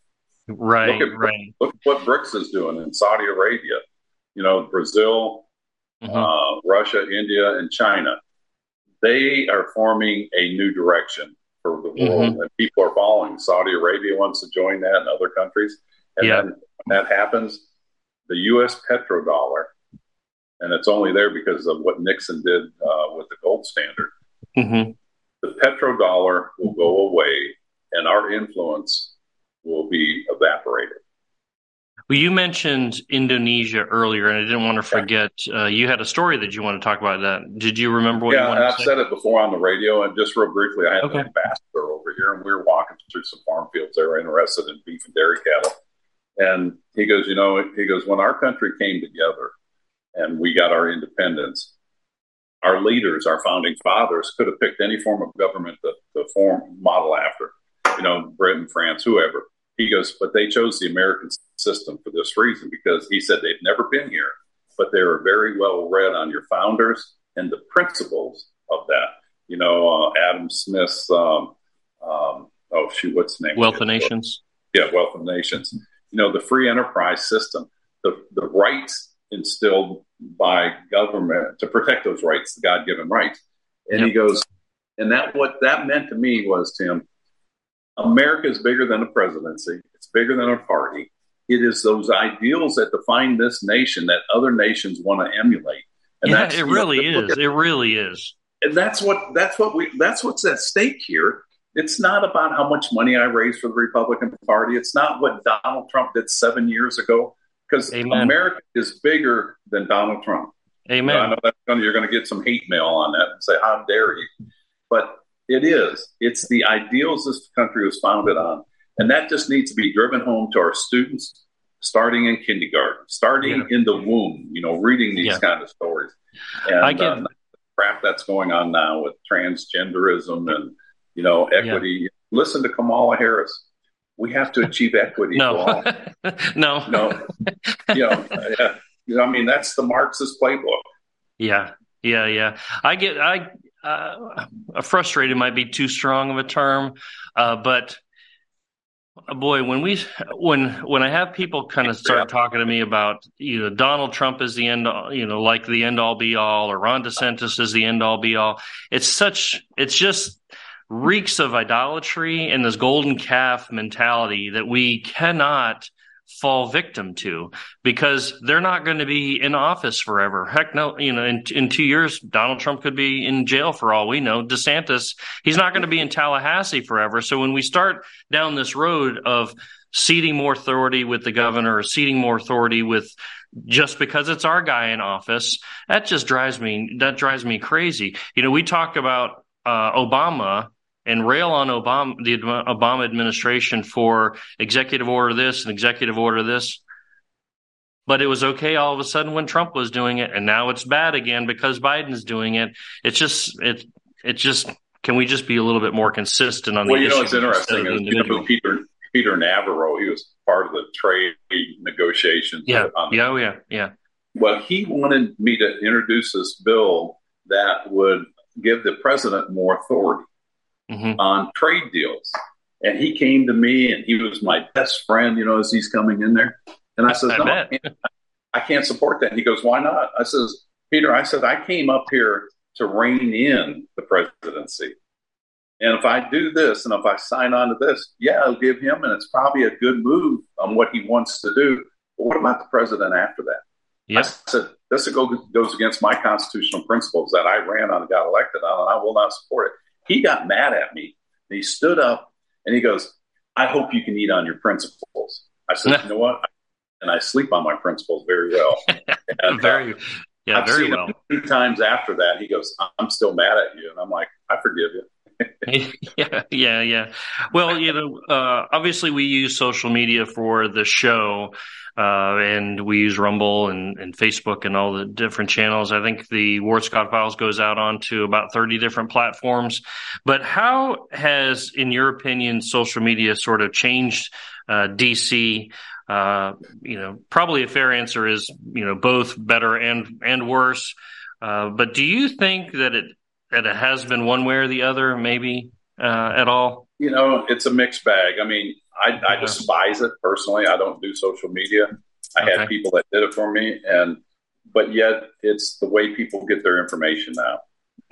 Right. Look at, right. look at what BRICS is doing in Saudi Arabia, you know, Brazil, Mm-hmm. uh, Russia, India, and China. They are forming a new direction for the world, Mhm. and people are following. Saudi Arabia wants to join that, and other countries. And Yeah. then when that happens, the U.S. petrodollar, and it's only there because of what Nixon did uh, with the gold standard. Mm-hmm. The petrodollar will go away, and our influence will be evaporated. Well, you mentioned Indonesia earlier, and I didn't want to forget. Uh, you had a story that you want to talk about. That did you remember what you yeah, wanted I've said it before on the radio, and just real briefly, I had Okay. an ambassador over here, and we were walking through some farm fields. They were interested in beef and dairy cattle, and he goes, you know, he goes, when our country came together and we got our independence, our leaders, our founding fathers, could have picked any form of government to, to form model after, you know, Britain, France, whoever. He goes, but they chose the American system for this reason because he said they've never been here, but they were very well read on your founders and the principles of that. You know, uh, Adam Smith's, um, um, oh shoot, what's the name? Wealth of? Nations. Yeah, Wealth of Nations. You know, the free enterprise system, the the rights instilled by government to protect those rights, the God given rights. And he goes, and that what that meant to me was Tim, America is bigger than a presidency. It's bigger than a party. It is those ideals that define this nation that other nations want to emulate. And yeah, that's it you know, really is. at- It really is. and that's what that's what we that's what's at stake here. It's not about how much money I raise for the Republican Party. It's not what Donald Trump did seven years ago. Because America is bigger than Donald Trump. Amen. I know that's gonna, you're going to get some hate mail on that and say, "How dare you?" But it is. It's the ideals this country was founded on, and that just needs to be driven home to our students, starting in kindergarten, starting in the womb. You know, reading these Yeah. kind of stories, and I get- uh, the crap that's going on now with transgenderism and you know equity. Listen to Kamala Harris. We have to achieve equity. No. [LAUGHS] no. No, you know, uh, you know, I mean, that's the Marxist playbook. Yeah, yeah, yeah. I get I uh, frustrated might be too strong of a term, uh, but uh, boy, when we when when I have people kind of start talking to me about you know Donald Trump is the end, you know, like the end all be all, or Ron DeSantis is the end all be all. It's such it's just reeks of idolatry and this golden calf mentality that we cannot fall victim to because they're not going to be in office forever. Heck no, you know, in, in two years, Donald Trump could be in jail for all we know. DeSantis, he's not going to be in Tallahassee forever. So when we start down this road of ceding more authority with the governor or ceding more authority with just because it's our guy in office, that just drives me, that drives me crazy. You know, we talk about uh, Obama and rail on Obama, the Obama administration for executive order this and executive order this. But it was okay all of a sudden when Trump was doing it, and now it's bad again because Biden's doing it. It's just it it just can we just be a little bit more consistent on well, the you know what's interesting is you know, Peter Peter Navarro, he was part of the trade negotiations. Yeah, yeah, oh, yeah, yeah. Well, he wanted me to introduce this bill that would give the president more authority mm-hmm. on trade deals. And he came to me and he was my best friend, you know, as he's coming in there. And I said, I, no, I can't, I can't support that. And he goes, why not? I says, Peter, I said, I came up here to rein in the presidency. And if I do this and if I sign on to this, yeah, I'll give him, and it's probably a good move on what he wants to do. But what about the president after that? Yep. I said, this goes against my constitutional principles that I ran on and got elected on, and I will not support it. He got mad at me. He stood up and he goes, I hope you can eat on your principles. I said, you know what? And I sleep on my principles very well. [LAUGHS] And, very, uh, yeah, I've very well. Two times after that, he goes, I'm still mad at you. And I'm like, I forgive you. [LAUGHS] yeah, yeah, yeah. Well, you know, uh, obviously we use social media for the show, uh, and we use Rumble and, and, Facebook and all the different channels. I think the Ward Scott Files goes out onto about 30 different platforms. But how has, in your opinion, social media sort of changed uh, DC? Uh, you know, probably a fair answer is, you know, both better and, and worse. Uh, but do you think that it, that it has been one way or the other, maybe uh, at all? You know, it's a mixed bag. I mean, I, I despise it personally. I don't do social media. I okay. had people that did it for me, and but yet it's the way people get their information now.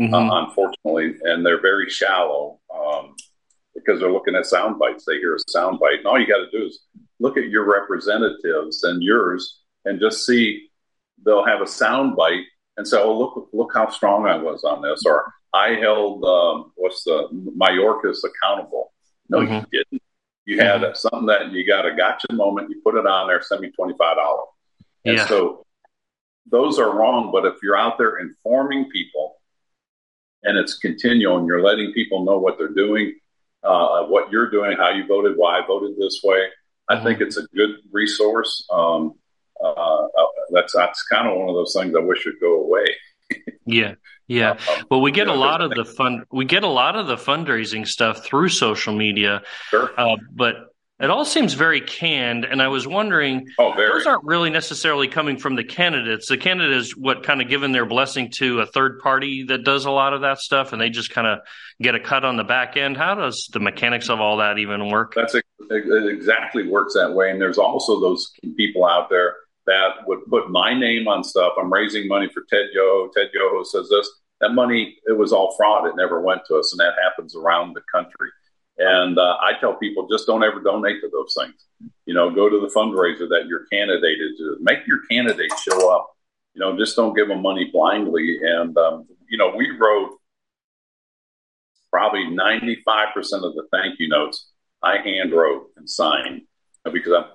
Mm-hmm. Uh, unfortunately, and they're very shallow um, because they're looking at sound bites. They hear a sound bite, and all you got to do is look at your representatives and yours, and just see they'll have a sound bite and say, "Oh, look, look how strong I was on this," or "I held um, what's the Mayorkas accountable." No, mm-hmm. you didn't. You had mm-hmm. something that you got a gotcha moment. You put it on there. Send me twenty five dollars. And yeah. so those are wrong. But if you're out there informing people, and it's continual, and you're letting people know what they're doing, uh, what you're doing, how you voted, why I voted this way. I mm-hmm. think it's a good resource. Um, uh, uh that's that's kind of one of those things I wish would go away. yeah, yeah. Um, well, we get a lot of the fund. We get a lot of the fundraising stuff through social media. Sure. Uh, but it all seems very canned, and I was wondering, oh, those aren't really necessarily coming from the candidates. The candidates, what kind of given their blessing to a third party that does a lot of that stuff, and they just kind of get a cut on the back end. How does the mechanics of all that even work? That's it exactly works that way. And there's also those people out there that would put my name on stuff. I'm raising money for Ted Yoho. Ted Yoho says this. That money, it was all fraud. It never went to us, and that happens around the country. And uh, I tell people just don't ever donate to those things. You know, go to the fundraiser that your candidate is. Make your candidate show up. You know, just don't give them money blindly. And um, you know, we wrote probably 95% of the thank you notes I hand wrote and signed because I, uh,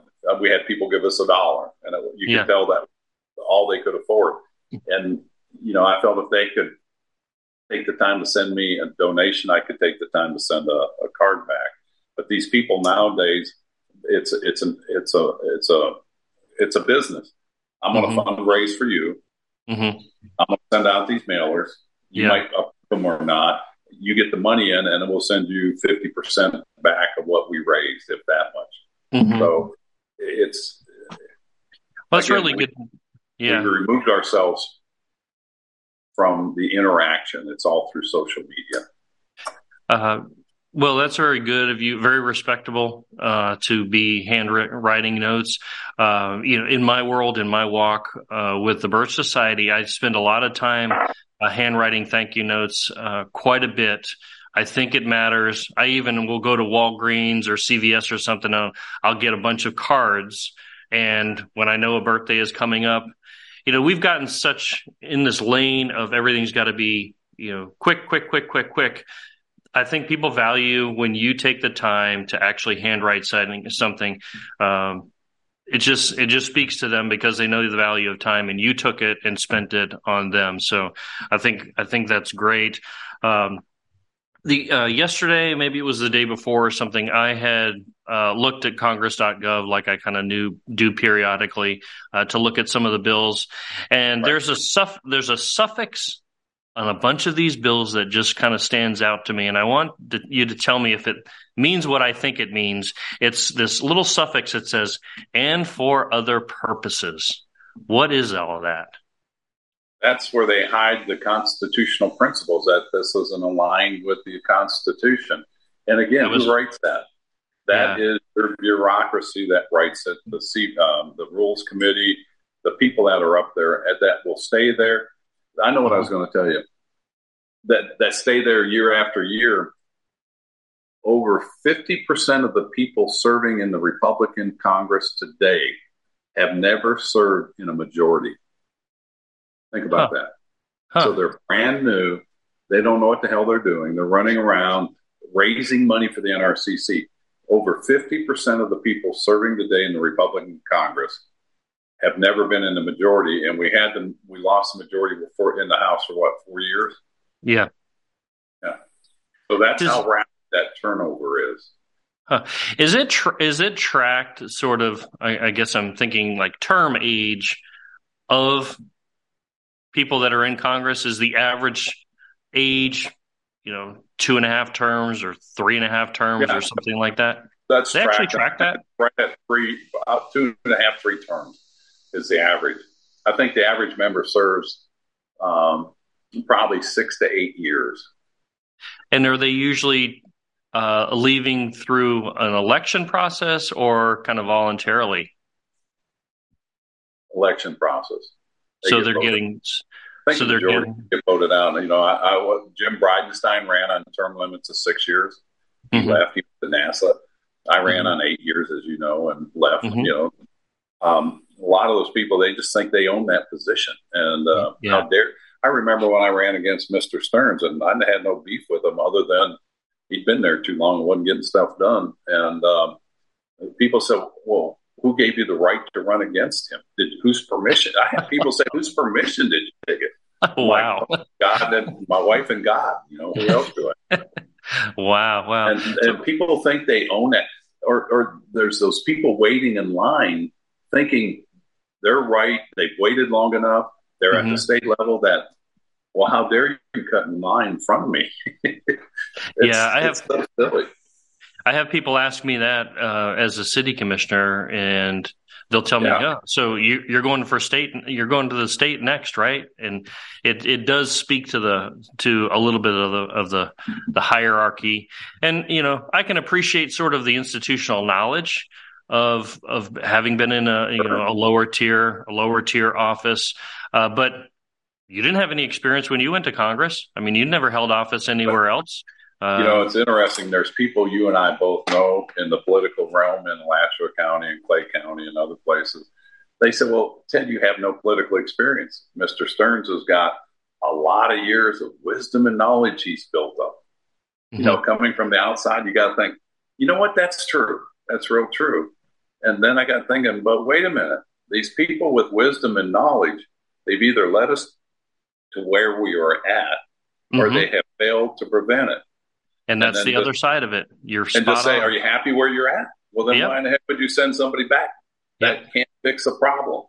we had people give us a dollar, and it, you yeah. could tell that all they could afford. And you know, I felt if they could take the time to send me a donation, I could take the time to send a, a card back. But these people nowadays, it's it's a it's a it's a it's a business. I'm going to mm-hmm. fundraise for you. Mm-hmm. I'm going to send out these mailers. You yeah. might up them or not. You get the money in, and we'll send you fifty percent back of what we raised, if that much. Mm-hmm. So it's well, that's again, really good. Yeah, we removed ourselves from the interaction. It's all through social media. Uh, well, that's very good of you. Very respectable uh, to be handwriting notes. Uh, you know, in my world, in my walk uh, with the Birch Society, I spend a lot of time uh, handwriting thank you notes, uh, quite a bit. I think it matters. I even will go to Walgreens or CVS or something. I'll, I'll get a bunch of cards. And when I know a birthday is coming up, you know, we've gotten such in this lane of everything's got to be, you know, quick, quick, quick, quick, quick. I think people value when you take the time to actually handwrite something. Um, it just it just speaks to them because they know the value of time, and you took it and spent it on them. So I think I think that's great. Um, the uh, yesterday, maybe it was the day before or something. I had uh, looked at Congress.gov like I kind of knew do periodically uh, to look at some of the bills, and right. there's a suff- there's a suffix on a bunch of these bills that just kind of stands out to me, and I want to, you to tell me if it means what I think it means. It's this little suffix that says "and for other purposes." What is all of that? That's where they hide the constitutional principles that this isn't aligned with the Constitution. And again, was, who writes that? That yeah. is the bureaucracy that writes it. The um, the Rules Committee, the people that are up there that will stay there. I know what I was going to tell you. That that stay there year after year. Over fifty percent of the people serving in the Republican Congress today have never served in a majority. Think about huh. that. Huh. So they're brand new. They don't know what the hell they're doing. They're running around raising money for the NRCC. Over 50% of the people serving today in the Republican Congress have never been in the majority, and we had them. We lost the majority before in the House for what four years? Yeah, yeah. So that's Does, how rapid that turnover is. Huh. Is it tra- is it tracked sort of? I, I guess I'm thinking like term age of people that are in Congress? Is the average age, you know, two and a half terms or three and a half terms yeah. or something like that? That's they actually track that. Right at three, about two and a half, three terms is the average. I think the average member serves um, probably six to eight years. And are they usually uh, leaving through an election process or kind of voluntarily? Election process. So they're getting. so they're getting get voted out. You know, I, I Jim Bridenstine ran on term limits of six years. He mm-hmm. left. He went to NASA. I ran mm-hmm. on eight years, as you know, and left. Mm-hmm. You know, um, a lot of those people they just think they own that position, and uh, yeah. how dare. I remember when I ran against Mr. Stearns, and I had no beef with him other than he'd been there too long and wasn't getting stuff done. And um, people said, "Well, who gave you the right to run against him? Did whose permission? I had people say, whose permission did you take it? [LAUGHS] wow, like, God and my wife and God. You know who else do I? [LAUGHS] wow, wow. And, and people think they own it, or or there's those people waiting in line thinking they're right. They've waited long enough. They're mm-hmm. at the mm-hmm. state level that well, how dare you cut in line in front of me? [LAUGHS] yeah, I have so silly. I have people ask me that uh, as a city commissioner, and they'll tell yeah. me, "Oh, so you, are going for state? You're going to the state next, right?" And it it does speak to the to a little bit of the of the the hierarchy, and you know, I can appreciate sort of the institutional knowledge of of having been in a you know a lower tier a lower tier office, uh, but you didn't have any experience when you went to Congress. I mean, you never held office anywhere else. Um, you know, it's interesting. There's people you and I both know in the political realm in Alachua County and Clay County and other places. They said, Well, Ted, you have no political experience. Mr. Stearns has got a lot of years of wisdom and knowledge he's built up. Mm-hmm. You know, coming from the outside, you got to think, you know what? That's true. That's real true. And then I got thinking, but wait a minute. These people with wisdom and knowledge, they've either led us to where we are at or mm-hmm. they have failed to prevent it. And that's and the just, other side of it. You're and just say, on. "Are you happy where you're at?" Well, then yep. why in the heck would you send somebody back that yep. can't fix a problem?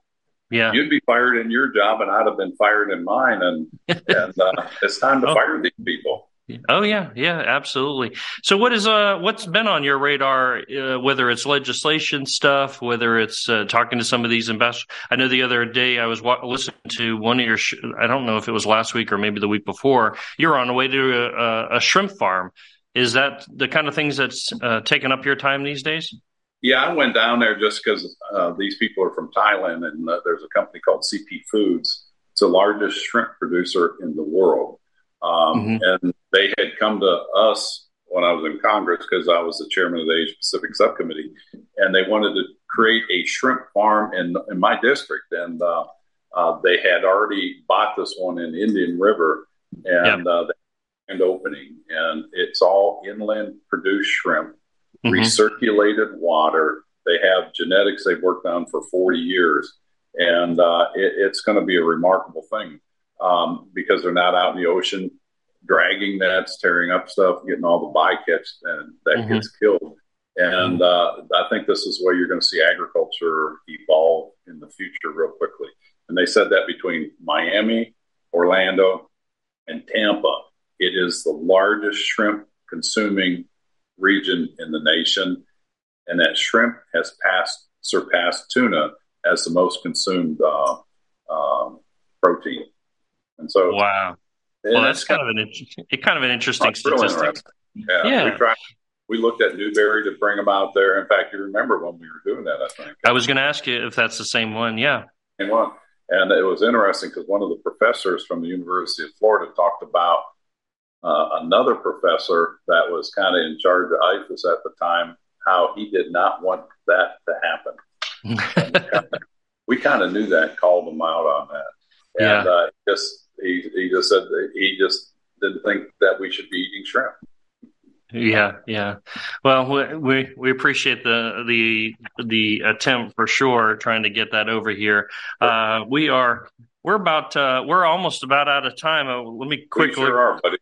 Yeah, you'd be fired in your job, and I'd have been fired in mine. And [LAUGHS] and uh, it's time to oh. fire these people. Oh yeah, yeah, absolutely. So what is uh what's been on your radar? Uh, whether it's legislation stuff, whether it's uh, talking to some of these investors. I know the other day I was wa- listening to one of your. Sh- I don't know if it was last week or maybe the week before. you're on the way to a, a shrimp farm. Is that the kind of things that's uh, up your time these days? Yeah, I went down there just because uh, these people are from Thailand, and uh, there's a company called CP Foods. It's the largest shrimp producer in the world Um, mm-hmm. And they had come to us when I was in Congress because I was the chairman of the Asia Pacific Subcommittee, and they wanted to create a shrimp farm in in my district, and uh, uh, they had already bought this one in Indian River, and yep. uh, and opening, and it's all inland produced shrimp, mm-hmm. recirculated water. They have genetics they've worked on for 40 years, and uh, it, it's going to be a remarkable thing um, because they're not out in the ocean dragging nets, tearing up stuff, getting all the bycatch, and that mm-hmm. gets killed. And uh, I think this is where you're going to see agriculture evolve in the future real quickly. And they said that between Miami, Orlando, and Tampa, it is the largest shrimp consuming region in the nation. And that shrimp has passed, surpassed tuna as the most consumed uh, um, protein. And so, wow. Well, that's kind of an it kind of an interesting statistic. Yeah, yeah. We, tried, we looked at Newberry to bring them out there. In fact, you remember when we were doing that? I think I was going to ask you if that's the same one. Yeah, same one. And it was interesting because one of the professors from the University of Florida talked about uh, another professor that was kind of in charge of IFAS at the time, how he did not want that to happen. [LAUGHS] we kind of knew that, called him out on that. And yeah. uh, just he, he just said he just didn't think that we should be eating shrimp. Yeah, yeah. Well, we we appreciate the the the attempt for sure, trying to get that over here. Uh, we are we're about uh, we're almost about out of time. Uh, let me quickly. Sure are, buddy.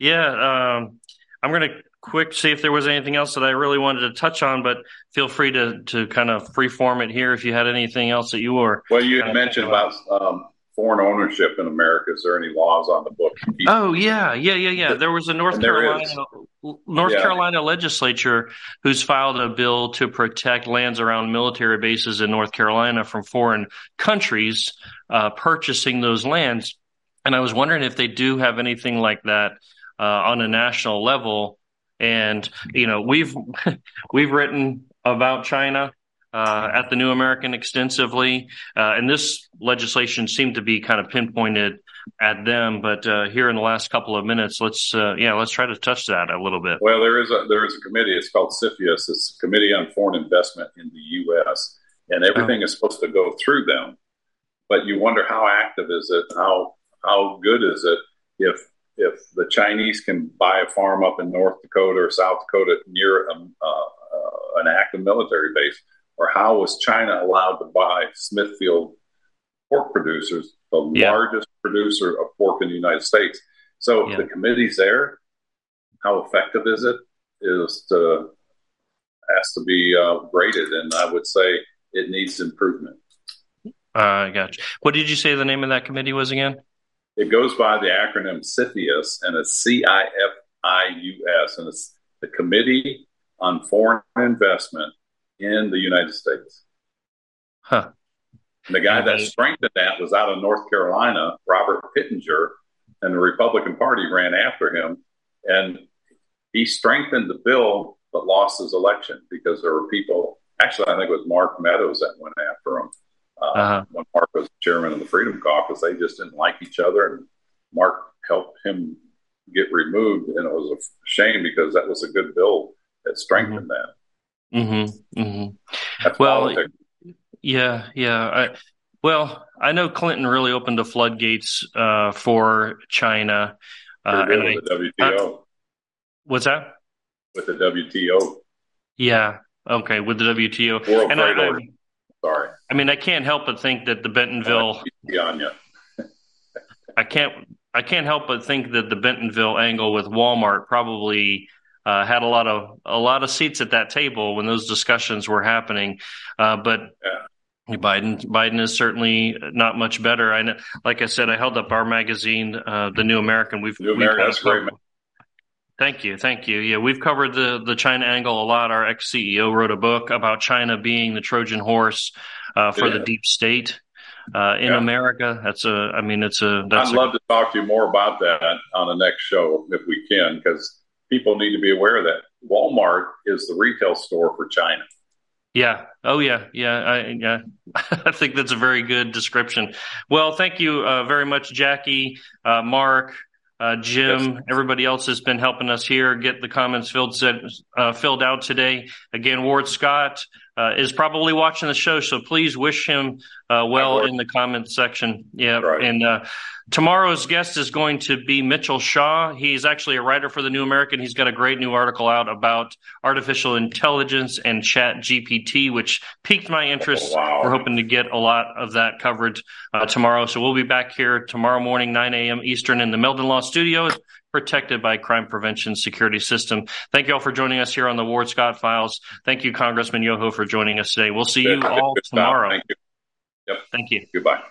Yeah, um, I'm going to quick see if there was anything else that I really wanted to touch on, but feel free to to kind of freeform it here if you had anything else that you were. Well, you had mentioned about um, foreign ownership in America? Is there any laws on the book? Oh yeah, yeah, yeah, yeah. There was a North Carolina North yeah. Carolina legislature who's filed a bill to protect lands around military bases in North Carolina from foreign countries uh, purchasing those lands. And I was wondering if they do have anything like that uh, on a national level. And you know, we've [LAUGHS] we've written about China uh, at the New American extensively, uh, and this legislation seemed to be kind of pinpointed at them. But uh, here in the last couple of minutes, let's uh, yeah, let's try to touch that a little bit. Well, there is a there is a committee. It's called CFIUS. It's Committee on Foreign Investment in the U.S. and everything oh. is supposed to go through them. But you wonder how active is it? How how good is it if if the Chinese can buy a farm up in North Dakota or South Dakota near a, uh, uh, an active military base? Or how was China allowed to buy Smithfield pork producers, the yeah. largest producer of pork in the United States? So yeah. the committee's there. How effective is it? Is to has to be uh, graded, and I would say it needs improvement. I uh, gotcha. What did you say the name of that committee was again? It goes by the acronym CFIUS, and it's C I F I U S, and it's the Committee on Foreign Investment in the United States. Huh. And the guy that strengthened that was out of North Carolina, Robert Pittenger, and the Republican Party ran after him. And he strengthened the bill, but lost his election because there were people. Actually, I think it was Mark Meadows that went after him. Uh, uh-huh. When Mark was chairman of the Freedom Caucus, they just didn't like each other, and Mark helped him get removed. And it was a shame because that was a good bill that strengthened mm-hmm. that. Mm-hmm. mm-hmm. Well, politics. yeah, yeah. I, well, I know Clinton really opened the floodgates uh, for China. Uh, and I, the WTO. Uh, what's that? With the WTO. Yeah. Okay. With the WTO. World and I, I, Sorry. I mean, I can't help but think that the Bentonville. [LAUGHS] I can't. I can't help but think that the Bentonville angle with Walmart probably uh, had a lot of a lot of seats at that table when those discussions were happening. Uh, but yeah. Biden Biden is certainly not much better. I know, like I said, I held up our magazine, uh, the New American. We've, New American, we've great. Thank you, thank you. Yeah, we've covered the the China angle a lot. Our ex CEO wrote a book about China being the Trojan horse uh, for yeah. the deep state. Uh, in yeah. America. That's a, I mean, it's a. I'd love to talk to you more about that on the next show if we can, because people need to be aware of that. Walmart is the retail store for China. Yeah. Oh, yeah. Yeah. I, yeah. [LAUGHS] I think that's a very good description. Well, thank you uh, very much, Jackie, uh, Mark, uh, Jim, yes. everybody else has been helping us here get the comments filled uh, filled out today. Again, Ward Scott uh, is probably watching the show, so please wish him uh, well in the comments section. Yeah, right. and uh, tomorrow's guest is going to be Mitchell Shaw. He's actually a writer for the New American. He's got a great new article out about artificial intelligence and Chat GPT, which piqued my interest. Oh, wow. We're hoping to get a lot of that coverage uh, tomorrow. So we'll be back here tomorrow morning, 9 a.m. Eastern, in the Meldon Law Studios protected by crime prevention security system. Thank you all for joining us here on the Ward Scott Files. Thank you, Congressman Yoho, for joining us today. We'll see you all tomorrow. Thank you. Yep. Thank you. Goodbye.